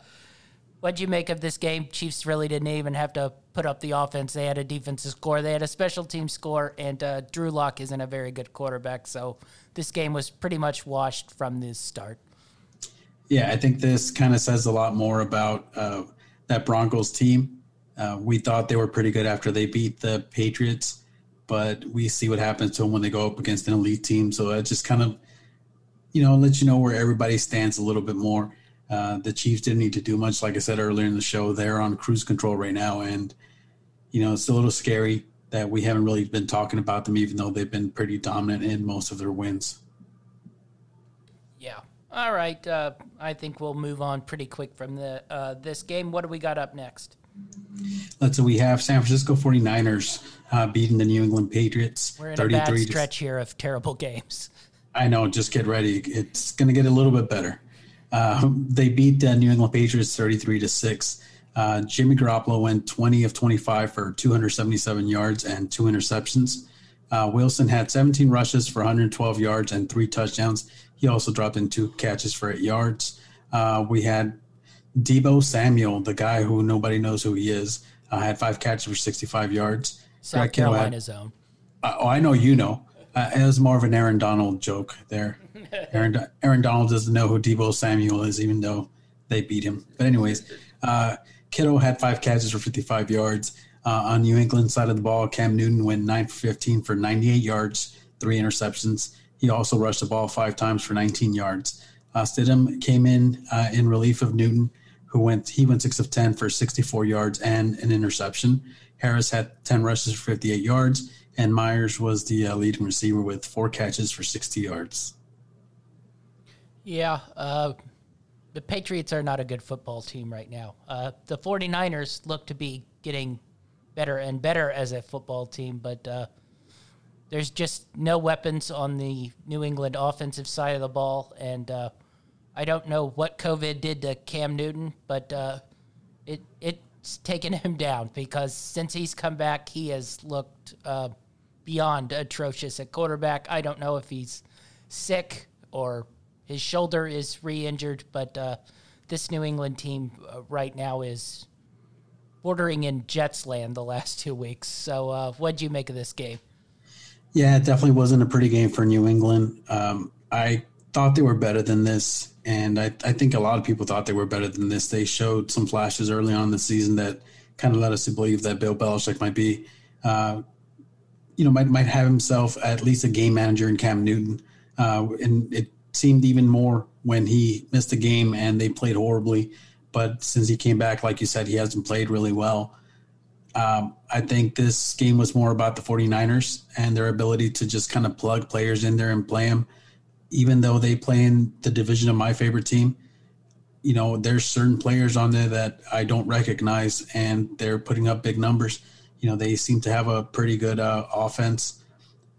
what'd you make of this game? Chiefs really didn't even have to put up the offense. They had a defensive score, they had a special team score, and uh, Drew Lock isn't a very good quarterback. So this game was pretty much washed from the start. Yeah, I think this kind of says a lot more about uh, that Broncos team. Uh, we thought they were pretty good after they beat the Patriots, but we see what happens to them when they go up against an elite team. So it just kind of, you know, let you know where everybody stands a little bit more. Uh, the Chiefs didn't need to do much. Like I said earlier in the show, they're on cruise control right now. And, you know, it's a little scary that we haven't really been talking about them, even though they've been pretty dominant in most of their wins. All right. Uh, I think we'll move on pretty quick from the uh, this game. What do we got up next? Let's say we have San Francisco 49ers uh, beating the New England Patriots. We're in a bad stretch here of terrible games. I know. Just get ready. It's going to get a little bit better. Uh, they beat the New England Patriots 33 to six. Uh, Jimmy Garoppolo went 20 of 25 for 277 yards and two interceptions. Uh, Wilson had 17 rushes for 112 yards and three touchdowns. He also dropped in two catches for eight yards. Uh, we had Deebo Samuel, the guy who nobody knows who he is, uh, had five catches for 65 yards. South Greg Carolina's had, own. Uh, oh, I know you know. Uh, it was more of an Aaron Donald joke there. Aaron, Aaron Donald doesn't know who Deebo Samuel is, even though they beat him. But anyways, uh, Kittle had five catches for 55 yards. Uh, on New England side of the ball, Cam Newton went 9 for 15 for 98 yards, three interceptions. He also rushed the ball five times for 19 yards. Uh, Stidham came in uh, in relief of Newton, who went he went six of 10 for 64 yards and an interception. Harris had 10 rushes for 58 yards, and Myers was the uh, leading receiver with four catches for 60 yards. Yeah, uh, the Patriots are not a good football team right now. Uh, the 49ers look to be getting better and better as a football team, but uh, there's just no weapons on the New England offensive side of the ball, and uh, I don't know what COVID did to Cam Newton, but uh, it it's taken him down because since he's come back, he has looked uh, beyond atrocious at quarterback. I don't know if he's sick or his shoulder is re-injured, but uh, this New England team uh, right now is bordering in Jets land the last two weeks. So, uh, what do you make of this game? Yeah, it definitely wasn't a pretty game for New England. Um, I thought they were better than this, and I, I think a lot of people thought they were better than this. They showed some flashes early on in the season that kind of led us to believe that Bill Belichick might be, uh, you know, might might have himself at least a game manager in Cam Newton, uh, and it seemed even more when he missed a game and they played horribly. But since he came back, like you said, he hasn't played really well. Um, I think this game was more about the 49ers and their ability to just kind of plug players in there and play them even though they play in the division of my favorite team, you know, there's certain players on there that I don't recognize, and they're putting up big numbers. You know, they seem to have a pretty good uh, offense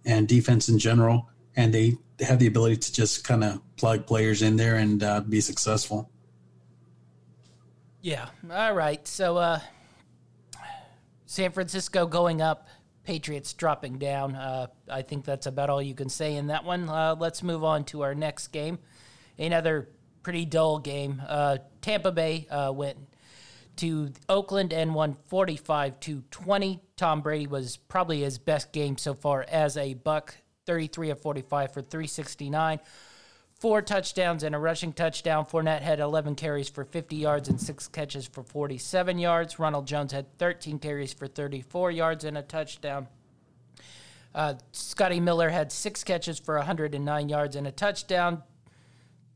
and defense in general, and they have the ability to just kind of plug players in there and uh, be successful. Yeah. All right. So, uh, San Francisco going up Patriots dropping down. Uh, I think that's about all you can say in that one. Uh, let's move on to our next game. Another pretty dull game. Uh, Tampa Bay uh, went to Oakland and won 45 to 20. Tom Brady was probably his best game so far as a Buck, 33 of 45 for 369 four touchdowns and a rushing touchdown. Fournette had 11 carries for 50 yards and six catches for 47 yards. Ronald Jones had 13 carries for 34 yards and a touchdown. Uh, Scotty Miller had six catches for 109 yards and a touchdown.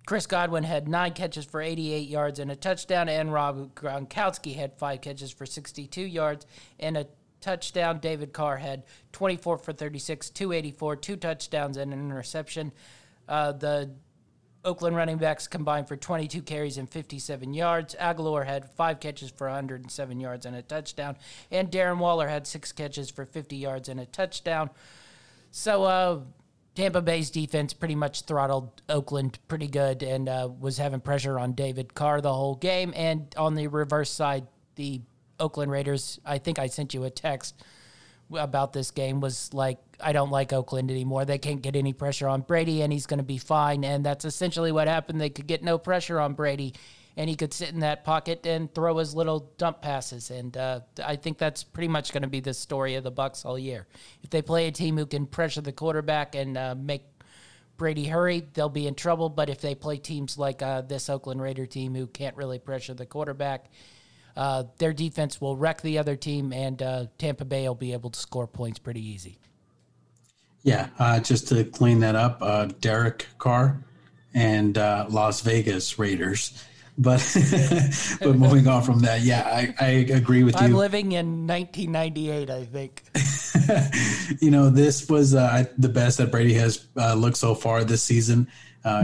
Chris Godwin had nine catches for 88 yards and a touchdown, and Rob Gronkowski had five catches for 62 yards and a touchdown. David Carr had 24 for 36, 284, two touchdowns and an interception. Uh, the Oakland running backs combined for 22 carries and 57 yards. Agholor had five catches for 107 yards and a touchdown, and Darren Waller had six catches for 50 yards and a touchdown. So, uh, Tampa Bay's defense pretty much throttled Oakland pretty good and uh, was having pressure on David Carr the whole game. And on the reverse side, the Oakland Raiders, I think I sent you a text about this game was like, I don't like Oakland anymore. They can't get any pressure on Brady, and he's going to be fine. And that's essentially what happened. They could get no pressure on Brady, and he could sit in that pocket and throw his little dump passes. And uh, I think that's pretty much going to be the story of the Bucks all year. If they play a team who can pressure the quarterback and uh, make Brady hurry, they'll be in trouble. But if they play teams like uh, this Oakland Raider team who can't really pressure the quarterback, uh, their defense will wreck the other team, and uh, Tampa Bay will be able to score points pretty easy. Yeah, uh, just to clean that up, uh, Derek Carr and uh, Las Vegas Raiders. But but moving on from that, yeah, I, I agree with I'm you. I'm living in 1998, I think. you know, this was uh, the best that Brady has looked so far this season.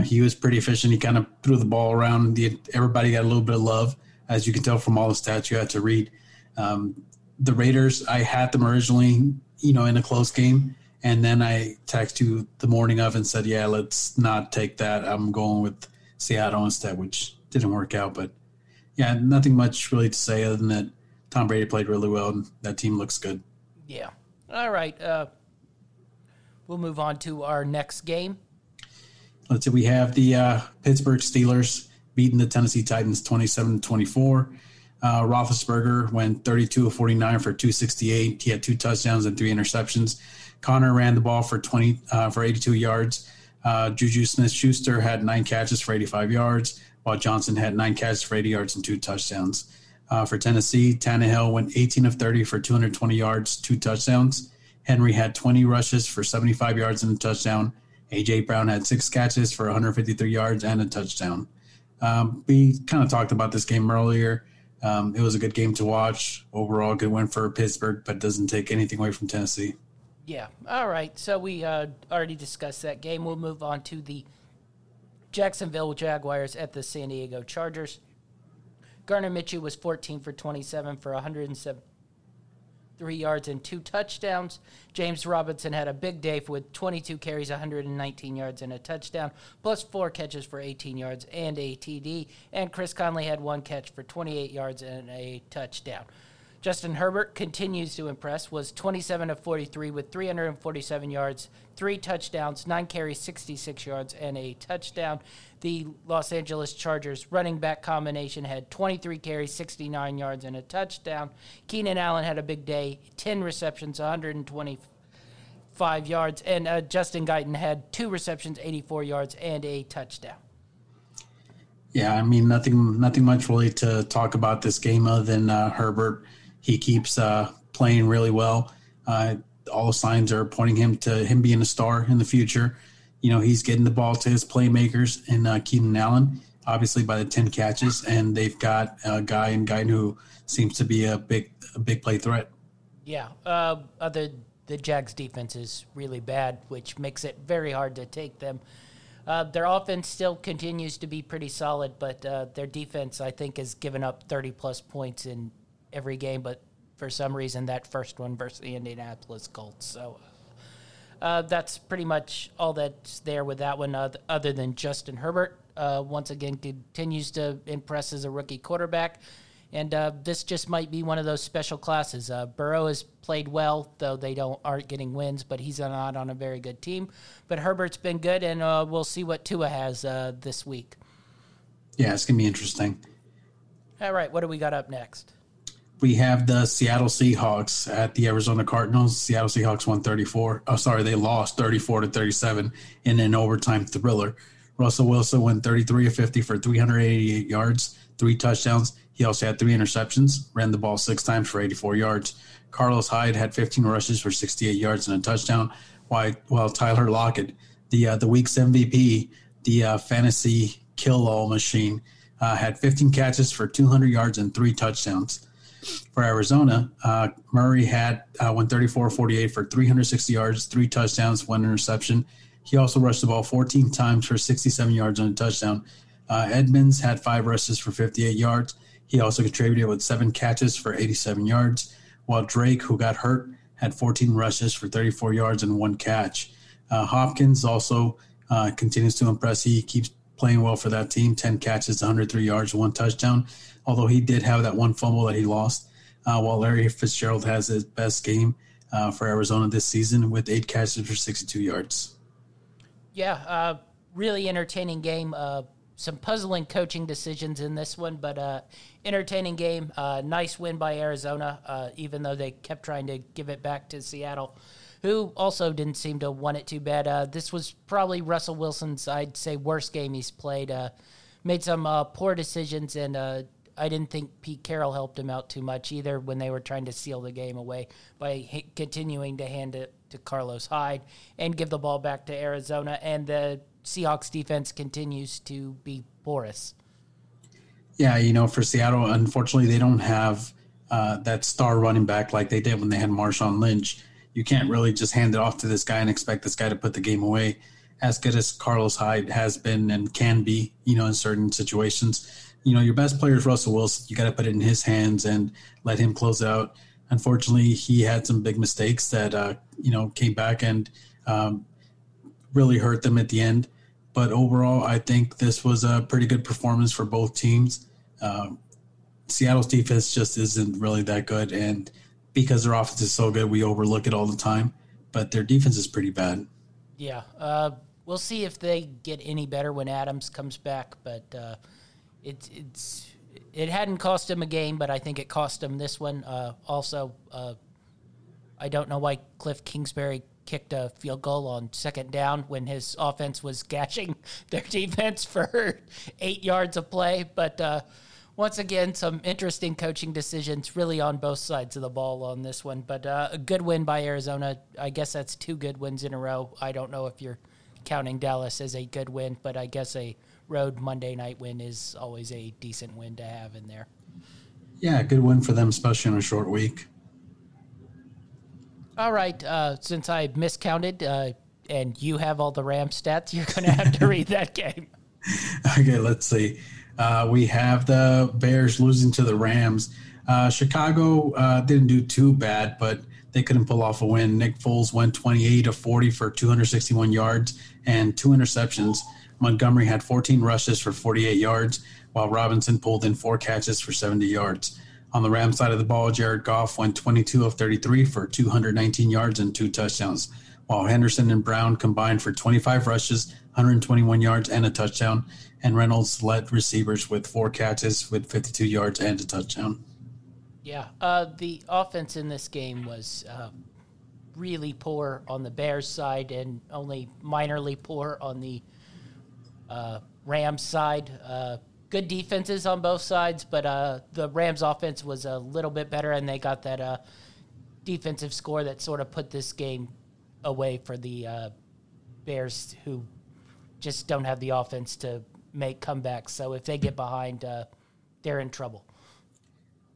he was pretty efficient. He kind of threw the ball around. The, everybody got a little bit of love as you can tell from all the stats you had to read. Um, the Raiders, I had them originally, you know, in a close game. And then I texted you the morning of and said, yeah, let's not take that. I'm going with Seattle instead, which didn't work out. But yeah, nothing much really to say other than that Tom Brady played really well and that team looks good. Yeah. All right. Uh, we'll move on to our next game. Let's see. We have the uh, Pittsburgh Steelers beating the Tennessee Titans 27 24. Uh, Roethlisberger went 32 of 49 for 268. He had two touchdowns and three interceptions. Connor ran the ball for 20 uh, for 82 yards. Uh, Juju Smith Schuster had nine catches for 85 yards, while Johnson had nine catches for 80 yards and two touchdowns. Uh, for Tennessee, Tannehill went 18 of 30 for 220 yards, two touchdowns. Henry had 20 rushes for 75 yards and a touchdown. A.J. Brown had six catches for 153 yards and a touchdown. Um, we kind of talked about this game earlier. Um, it was a good game to watch. Overall, good win for Pittsburgh, but doesn't take anything away from Tennessee. Yeah. All right. So we uh, already discussed that game. We'll move on to the Jacksonville Jaguars at the San Diego Chargers. Garner Mitchell was 14 for 27 for 107 three yards and two touchdowns. James Robinson had a big day with 22 carries, 119 yards, and a touchdown, plus four catches for 18 yards and a TD. And Chris Conley had one catch for 28 yards and a touchdown. Justin Herbert continues to impress, was 27 of 43 with 347 yards, three touchdowns, nine carries, 66 yards, and a touchdown. The Los Angeles Chargers running back combination had 23 carries, 69 yards, and a touchdown. Keenan Allen had a big day, 10 receptions, 125 yards, and uh, Justin Guyton had two receptions, 84 yards, and a touchdown. Yeah, I mean nothing, nothing much really to talk about this game other than uh, Herbert. He keeps uh, playing really well. Uh, all signs are pointing him to him being a star in the future. You know, he's getting the ball to his playmakers and uh, Keenan Allen, obviously by the ten catches, and they've got a guy in Guyton who seems to be a big, a big play threat. Yeah, uh, other the Jags defense is really bad, which makes it very hard to take them. Uh, their offense still continues to be pretty solid, but uh, their defense, I think, has given up 30 plus points in every game. But for some reason, that first one versus the Indianapolis Colts. So uh, that's pretty much all that's there with that one, other than Justin Herbert. Uh, once again, continues to impress as a rookie quarterback. And uh, this just might be one of those special classes. Uh, Burrow has played well, though they don't aren't getting wins, but he's not on a very good team. But Herbert's been good, and uh, we'll see what Tua has uh, this week. Yeah, it's gonna be interesting. All right, what do we got up next? We have the Seattle Seahawks at the Arizona Cardinals. Seattle Seahawks won 34. Oh, sorry, they lost 34 to 37 in an overtime thriller. Russell Wilson went 33 of 50 for 388 yards, three touchdowns he also had three interceptions, ran the ball six times for 84 yards. Carlos Hyde had 15 rushes for 68 yards and a touchdown, while, while Tyler Lockett, the uh, the week's MVP, the uh, fantasy kill all machine, uh, had 15 catches for 200 yards and three touchdowns. For Arizona, uh, Murray had uh, 134 48 for 360 yards, three touchdowns, one interception. He also rushed the ball 14 times for 67 yards and a touchdown. Uh, Edmonds had five rushes for 58 yards. He also contributed with seven catches for 87 yards, while Drake, who got hurt, had 14 rushes for 34 yards and one catch. Uh, Hopkins also uh, continues to impress. He keeps playing well for that team 10 catches, 103 yards, one touchdown, although he did have that one fumble that he lost. Uh, while Larry Fitzgerald has his best game uh, for Arizona this season with eight catches for 62 yards. Yeah, uh, really entertaining game. Uh, some puzzling coaching decisions in this one, but uh, entertaining game. Uh, nice win by Arizona, even though they kept trying to give it back to Seattle, who also didn't seem to want it too bad. Uh, this was probably Russell Wilson's, I'd say, worst game he's played. Uh, made some uh, poor decisions, and I didn't think Pete Carroll helped him out too much either when they were trying to seal the game away by h- continuing to hand it to Carlos Hyde and give the ball back to Arizona. And the Seahawks defense continues to be porous. Yeah, you know, for Seattle, unfortunately, they don't have uh, that star running back like they did when they had Marshawn Lynch. You can't really just hand it off to this guy and expect this guy to put the game away. As good as Carlos Hyde has been and can be, you know, in certain situations, you know, your best player is Russell Wilson. You got to put it in his hands and let him close out. Unfortunately, he had some big mistakes that, uh, you know, came back and um, really hurt them at the end. But overall, I think this was a pretty good performance for both teams. Um, Seattle's defense just isn't really that good, and because their offense is so good, we overlook it all the time. But their defense is pretty bad. Yeah, uh, we'll see if they get any better when Adams comes back. But uh, it's it's it hadn't cost him a game, but I think it cost him this one. Uh, also, uh, I don't know why Cliff Kingsbury kicked a field goal on second down when his offense was gashing their defense for eight yards of play. But uh, once again, some interesting coaching decisions really on both sides of the ball on this one. But uh, a good win by Arizona. I guess that's two good wins in a row. I don't know if you're counting Dallas as a good win, but I guess a road Monday night win is always a decent win to have in there. Yeah, good win for them, especially in a short week. All right. Uh, since I miscounted uh, and you have all the Ram stats, you're going to have to read that game. Okay, let's see. Uh, we have the Bears losing to the Rams. Uh, Chicago uh, didn't do too bad, but they couldn't pull off a win. Nick Foles went 28 of 40 for 261 yards and two interceptions. Montgomery had 14 rushes for 48 yards, while Robinson pulled in four catches for 70 yards. On the Rams side of the ball, Jared Goff went 22 of 33 for 219 yards and two touchdowns, while Henderson and Brown combined for 25 rushes, 121 yards, and a touchdown. And Reynolds led receivers with four catches with 52 yards and a touchdown. Yeah, uh, the offense in this game was uh, really poor on the Bears side and only minorly poor on the uh, Rams side. Uh, good defenses on both sides, but uh, the Rams offense was a little bit better, and they got that uh, defensive score that sort of put this game away for the Bears, who just don't have the offense to make comebacks. So if they get behind, uh, they're in trouble.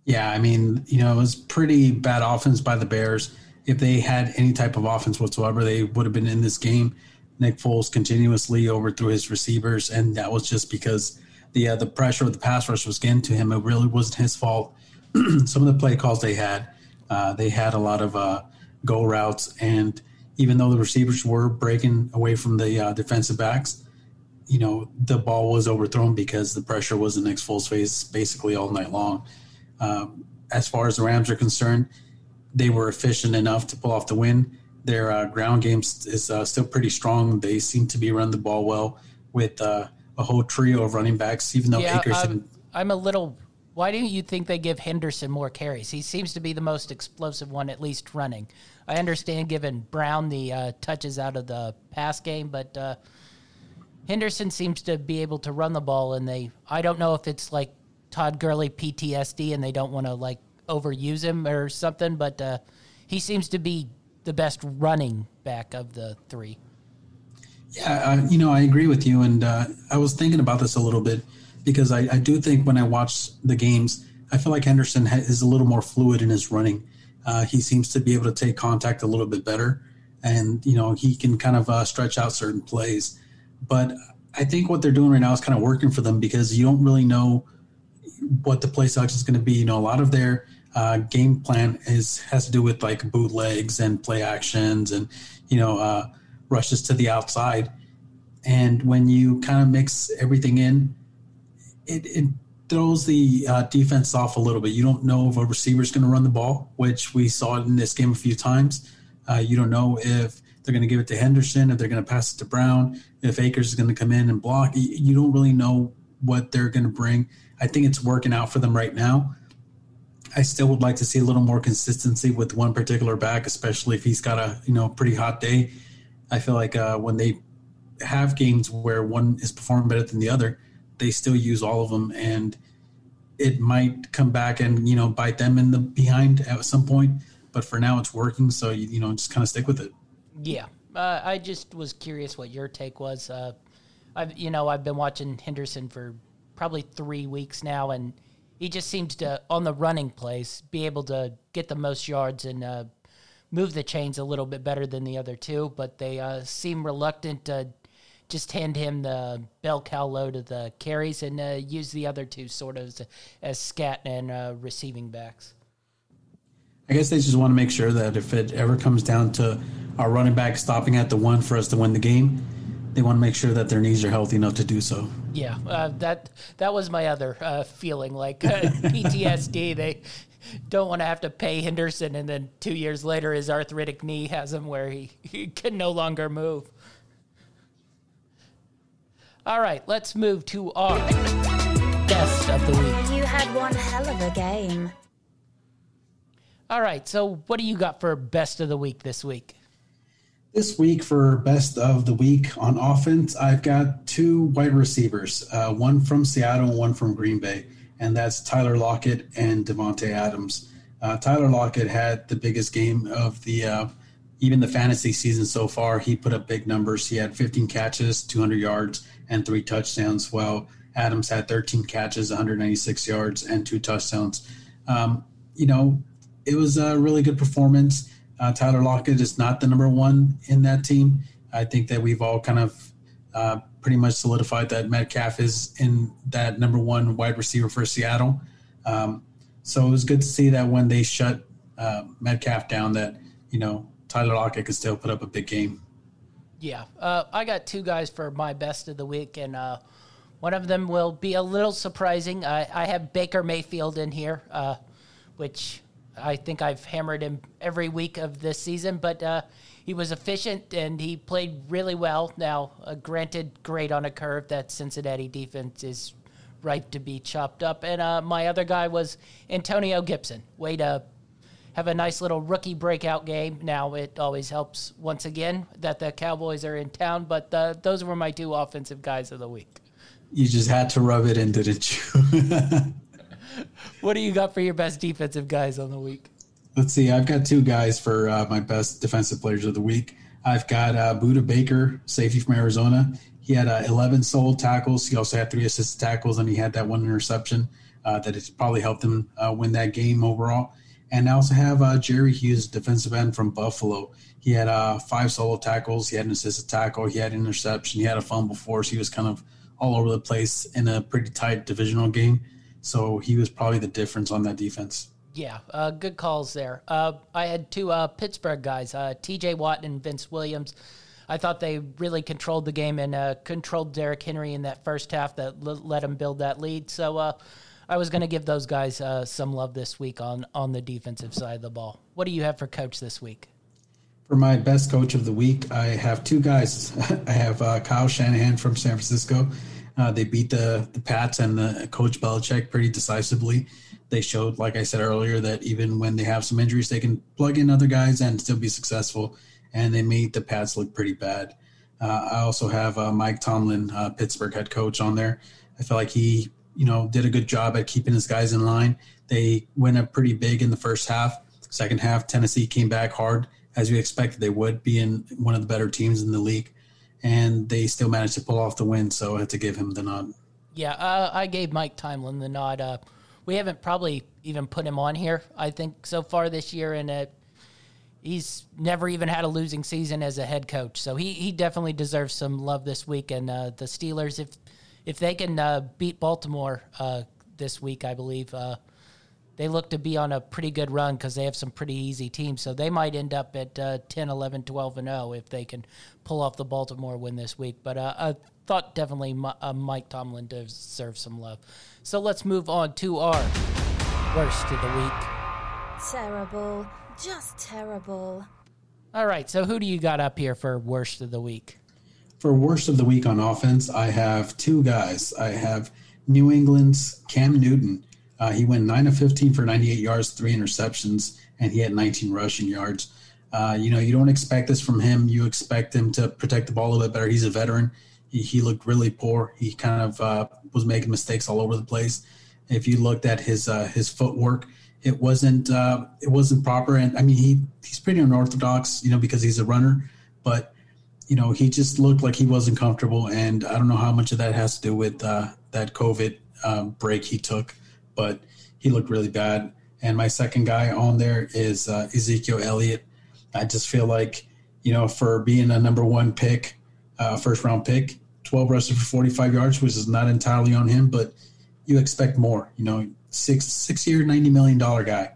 Yeah, I mean, you know, it was pretty bad offense by the Bears. If they had any type of offense whatsoever, they would have been in this game. Nick Foles continuously overthrew his receivers, and that was just because the uh, the pressure of the pass rush was getting to him. It really wasn't his fault. Some of the play calls they had, uh, they had a lot of uh, go routes, and even though the receivers were breaking away from the uh, defensive backs, you know, the ball was overthrown because the pressure was in Nick Foles' face basically all night long. Um, as far as the Rams are concerned, they were efficient enough to pull off the win. Their uh, ground game is uh, still pretty strong. They seem to be run the ball well with uh, a whole trio of running backs, even though yeah, Akers. I'm, I'm a little. Why do you think they give Henderson more carries? He seems to be the most explosive one, at least running. I understand giving Brown the uh, touches out of the pass game, but uh, Henderson seems to be able to run the ball, and they. I don't know if it's like Todd Gurley PTSD and they don't want to like overuse him or something, but uh, he seems to be the best running back of the three. Yeah, you know, I agree with you, and uh, I was thinking about this a little bit because I, I, do think when I watch the games, I feel like Henderson is a little more fluid in his running. Uh, he seems to be able to take contact a little bit better, and you know, he can kind of uh, stretch out certain plays. But I think what they're doing right now is kind of working for them because you don't really know what the play selection is going to be. You know, a lot of their uh, game plan is has to do with like bootlegs and play actions and you know uh, rushes to the outside. And when you kind of mix everything in, it, it throws the uh, defense off a little bit. You don't know if a receiver is going to run the ball, which we saw in this game a few times. Uh, you don't know if they're going to give it to Henderson, if they're going to pass it to Brown, if Akers is going to come in and block. You don't really know what they're going to bring. I think it's working out for them right now. I still would like to see a little more consistency with one particular back, especially if he's got a you know pretty hot day. I feel like uh, when they have games where one is performing better than the other, they still use all of them, and it might come back and you know bite them in the behind at some point. But for now, it's working, so you, you know just kind of stick with it. Yeah, uh, I just was curious what your take was. Uh, I've you know I've been watching Henderson for probably three weeks now, and he just seems to on the running plays be able to get the most yards and uh, move the chains a little bit better than the other two. But they uh, seem reluctant to just hand him the bell cow load of the carries and uh, use the other two sort of as, as scat and uh, receiving backs. I guess they just want to make sure that if it ever comes down to our running back stopping at the one for us to win the game, they want to make sure that their knees are healthy enough to do so. Yeah, uh, that that was my other uh, feeling, like uh, PTSD. they don't want to have to pay Henderson, and then two years later, his arthritic knee has him where he, he can no longer move. All right, let's move to our best of the week. You had one hell of a game. All right, so what do you got for best of the week this week? This week for best of the week on offense, I've got two wide receivers, uh, one from Seattle, and one from Green Bay, and that's Tyler Lockett and Davante Adams. Uh, Tyler Lockett had the biggest game of the uh, even the fantasy season so far. He put up big numbers. He had 15 catches, 200 yards, and three touchdowns. While Adams had 13 catches, 196 yards, and two touchdowns. Um, you know, it was a really good performance. Uh, Tyler Lockett is not the number one in that team. I think that we've all kind of uh, pretty much solidified that Metcalf is in that number one wide receiver for Seattle. Um, so it was good to see that when they shut uh, Metcalf down, that you know Tyler Lockett could still put up a big game. Yeah, uh, I got two guys for my best of the week, and uh, one of them will be a little surprising. I, I have Baker Mayfield in here, uh, which I think I've hammered him every week of this season, but uh, he was efficient and he played really well. Now, uh, granted, great on a curve. That Cincinnati defense is ripe to be chopped up. And uh, my other guy was Antonio Gibson. Way to have a nice little rookie breakout game. Now it always helps once again that the Cowboys are in town, but uh, those were my two offensive guys of the week. You just had to rub it in, didn't you? what do you got for your best defensive guys on the week? Let's see. I've got two guys for uh, my best defensive players of the week. I've got uh, Budda Baker, safety from Arizona. He had uh, 11 solo tackles. He also had three assisted tackles, and he had that one interception uh, that has probably helped him uh, win that game overall. And I also have uh, Jerry Hughes, defensive end from Buffalo. He had uh, five solo tackles. He had an assisted tackle. He had an interception. He had a fumble force. He was kind of all over the place in a pretty tight divisional game. So he was probably the difference on that defense. Yeah, uh, good calls there. Uh, I had two uh, Pittsburgh guys, uh, T.J. Watt and Vince Williams. I thought they really controlled the game and controlled Derrick Henry in that first half that l- let him build that lead. So I was going to give those guys some love this week on on the defensive side of the ball. What do you have for coach this week? For my best coach of the week, I have two guys. I have Kyle Shanahan from San Francisco. they beat the the Pats and the coach Belichick pretty decisively they showed, like I said earlier, that even when they have some injuries, they can plug in other guys and still be successful. And they made the Pats look pretty bad. Uh, I also have uh, Mike Tomlin, uh, Pittsburgh head coach, on there. I feel like he, you know, did a good job at keeping his guys in line. They went up pretty big in the first half. Second half, Tennessee came back hard, as we expected they would, being one of the better teams in the league. And they still managed to pull off the win, so I had to give him the nod. Yeah, uh, I gave Mike Tomlin the nod. Uh, we haven't probably even put him on here. I think so far this year, and uh, he's never even had a losing season as a head coach. So he he definitely deserves some love this week. And uh, the Steelers, if if they can uh, beat Baltimore uh, this week, I believe. Uh, they look to be on a pretty good run because they have some pretty easy teams. So they might end up at uh, 10, 11, 12, and 0 if they can pull off the Baltimore win this week. But I thought definitely Mike Tomlin deserves some love. So let's move on to our worst of the week. Terrible. Just terrible. All right. So who do you got up here for worst of the week? For worst of the week on offense, I have two guys. I have New England's Cam Newton. Uh, he went 9 of 15 for 98 yards, three interceptions, and he had 19 rushing yards. Uh, you know, you don't expect this from him. You expect him to protect the ball a little bit better. He's a veteran. He, he looked really poor. He kind of uh, was making mistakes all over the place. If you looked at his uh, his footwork, it wasn't uh, it wasn't proper. And I mean, he he's pretty unorthodox, you know, because he's a runner. But you know, he just looked like he wasn't comfortable. And I don't know how much of that has to do with uh, that COVID um, break he took, but he looked really bad. And my second guy on there is uh, Ezekiel Elliott. I just feel like, you know, for being a number one pick, uh, first round pick, 12 rushes for 45 yards, which is not entirely on him, but you expect more. You know, six six year, 90 million dollar guy,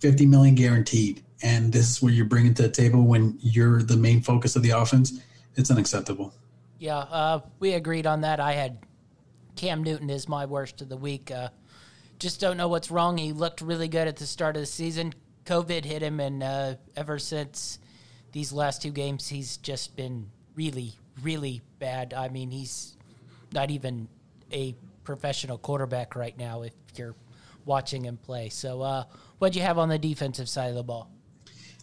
50 million guaranteed, and this is where you're bringing to the table when you're the main focus of the offense. It's unacceptable. Yeah, uh, we agreed on that. I had Cam Newton is my worst of the week. Uh, just don't know what's wrong. He looked really good at the start of the season. COVID hit him, and uh, ever since these last two games, he's just been really, really bad. I mean, he's not even a professional quarterback right now if you're watching him play. So, uh, what do you have on the defensive side of the ball?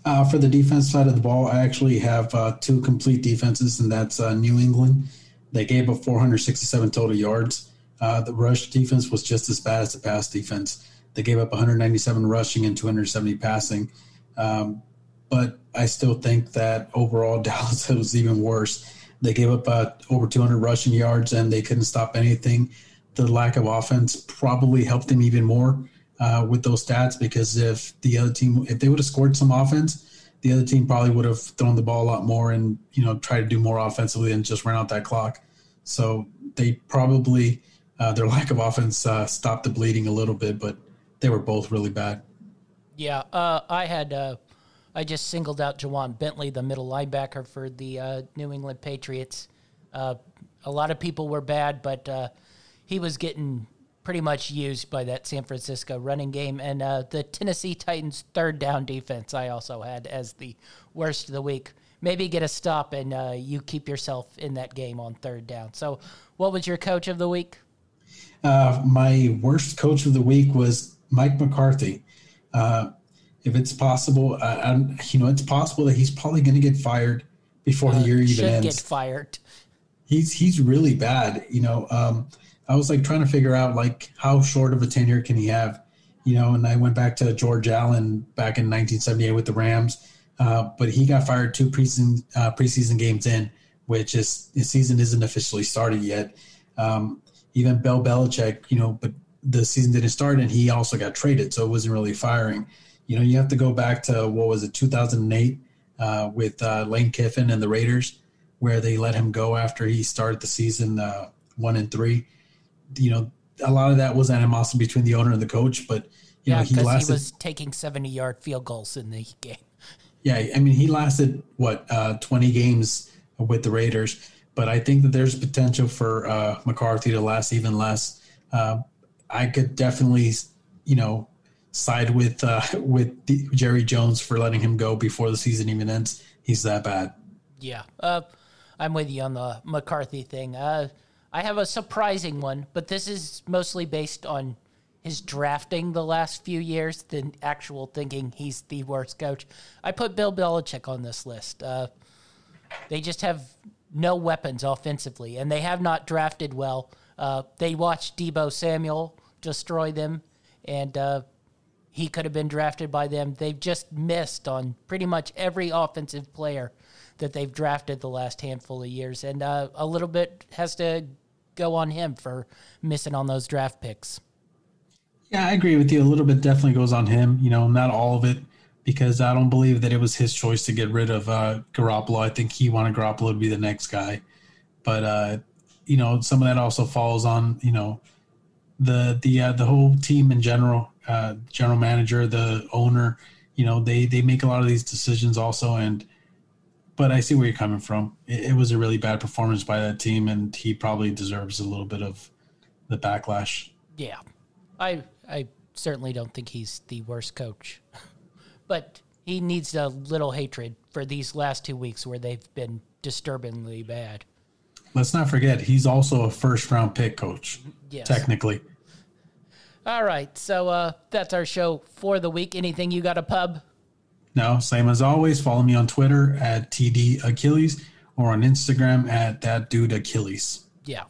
Uh, for the defense side of the ball, I actually have uh, two complete defenses, and that's uh, New England. They gave up 467 total yards. Uh, the rush defense was just as bad as the pass defense. They gave up 197 rushing and 270 passing. Um, but I still think that overall Dallas was even worse. They gave up uh, over 200 rushing yards and they couldn't stop anything. The lack of offense probably helped them even more uh, with those stats because if the other team, if they would have scored some offense, the other team probably would have thrown the ball a lot more and you know tried to do more offensively and just run out that clock. So they probably uh, their lack of offense uh, stopped the bleeding a little bit, but they were both really bad. Yeah, uh, I had uh, I just singled out Ja'Whaun Bentley, the middle linebacker for the uh, New England Patriots. A lot of people were bad, but he was getting pretty much used by that San Francisco running game. And uh, the Tennessee Titans' third down defense, I also had as the worst of the week. Maybe get a stop and uh, you keep yourself in that game on third down. So, what was your coach of the week? Uh, my worst coach of the week was Mike McCarthy if it's possible, uh, you know, it's possible that he's probably going to get fired before the year even Should ends. get fired. he's he's really bad. You know, um, I was like trying to figure out like how short of a tenure can he have. You know, and I went back to George Allen back in 1978 with the Rams, uh, but he got fired two preseason uh, preseason games in, which is his season isn't officially started yet. Um, even Bill Belichick, you know, but the season didn't start and he also got traded, so it wasn't really firing. You know, you have to go back to what was it, 2008, uh, with uh, Lane Kiffin and the Raiders, where they let him go after he started the season uh, one and three. You know, a lot of that was animosity between the owner and the coach, but you Yeah, know, he because he, was taking 70 yard field goals in the game. Yeah, I mean, he lasted what uh, twenty games with the Raiders, but I think that there's potential for uh, McCarthy to last even less. Uh, I could definitely, you know, side with uh, with the, Jerry Jones for letting him go before the season even ends. He's that bad. Yeah. Uh, I'm with you on the McCarthy thing. Uh, I have a surprising one, but this is mostly based on his drafting the last few years than actual thinking he's the worst coach. I put Bill Belichick on this list. Uh, they just have no weapons offensively, and they have not drafted well. Uh, they watched Deebo Samuel destroy them, and uh, he could have been drafted by them. They've just missed on pretty much every offensive player that they've drafted the last handful of years, and uh, a little bit has to go on him for missing on those draft picks. Yeah, I agree with you. A little bit definitely goes on him. You know, not all of it, because I don't believe that it was his choice to get rid of uh, Garoppolo. I think he wanted Garoppolo to be the next guy, but uh, you know, some of that also falls on you know the the uh, the whole team in general, uh, general manager, the owner. You know, they they make a lot of these decisions also, and but I see where you're coming from. It, it was a really bad performance by that team, and he probably deserves a little bit of the backlash. Yeah, I I certainly don't think he's the worst coach, but he needs a little hatred for these last two weeks where they've been disturbingly bad. Let's not forget he's also a first round pick coach. Yes. Technically. All right, so uh, that's our show for the week. Anything you got a pub? No, same as always. Follow me on Twitter at TD Achilles or on Instagram at that dude Achilles. Yeah.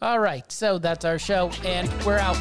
All right, so that's our show, and we're out.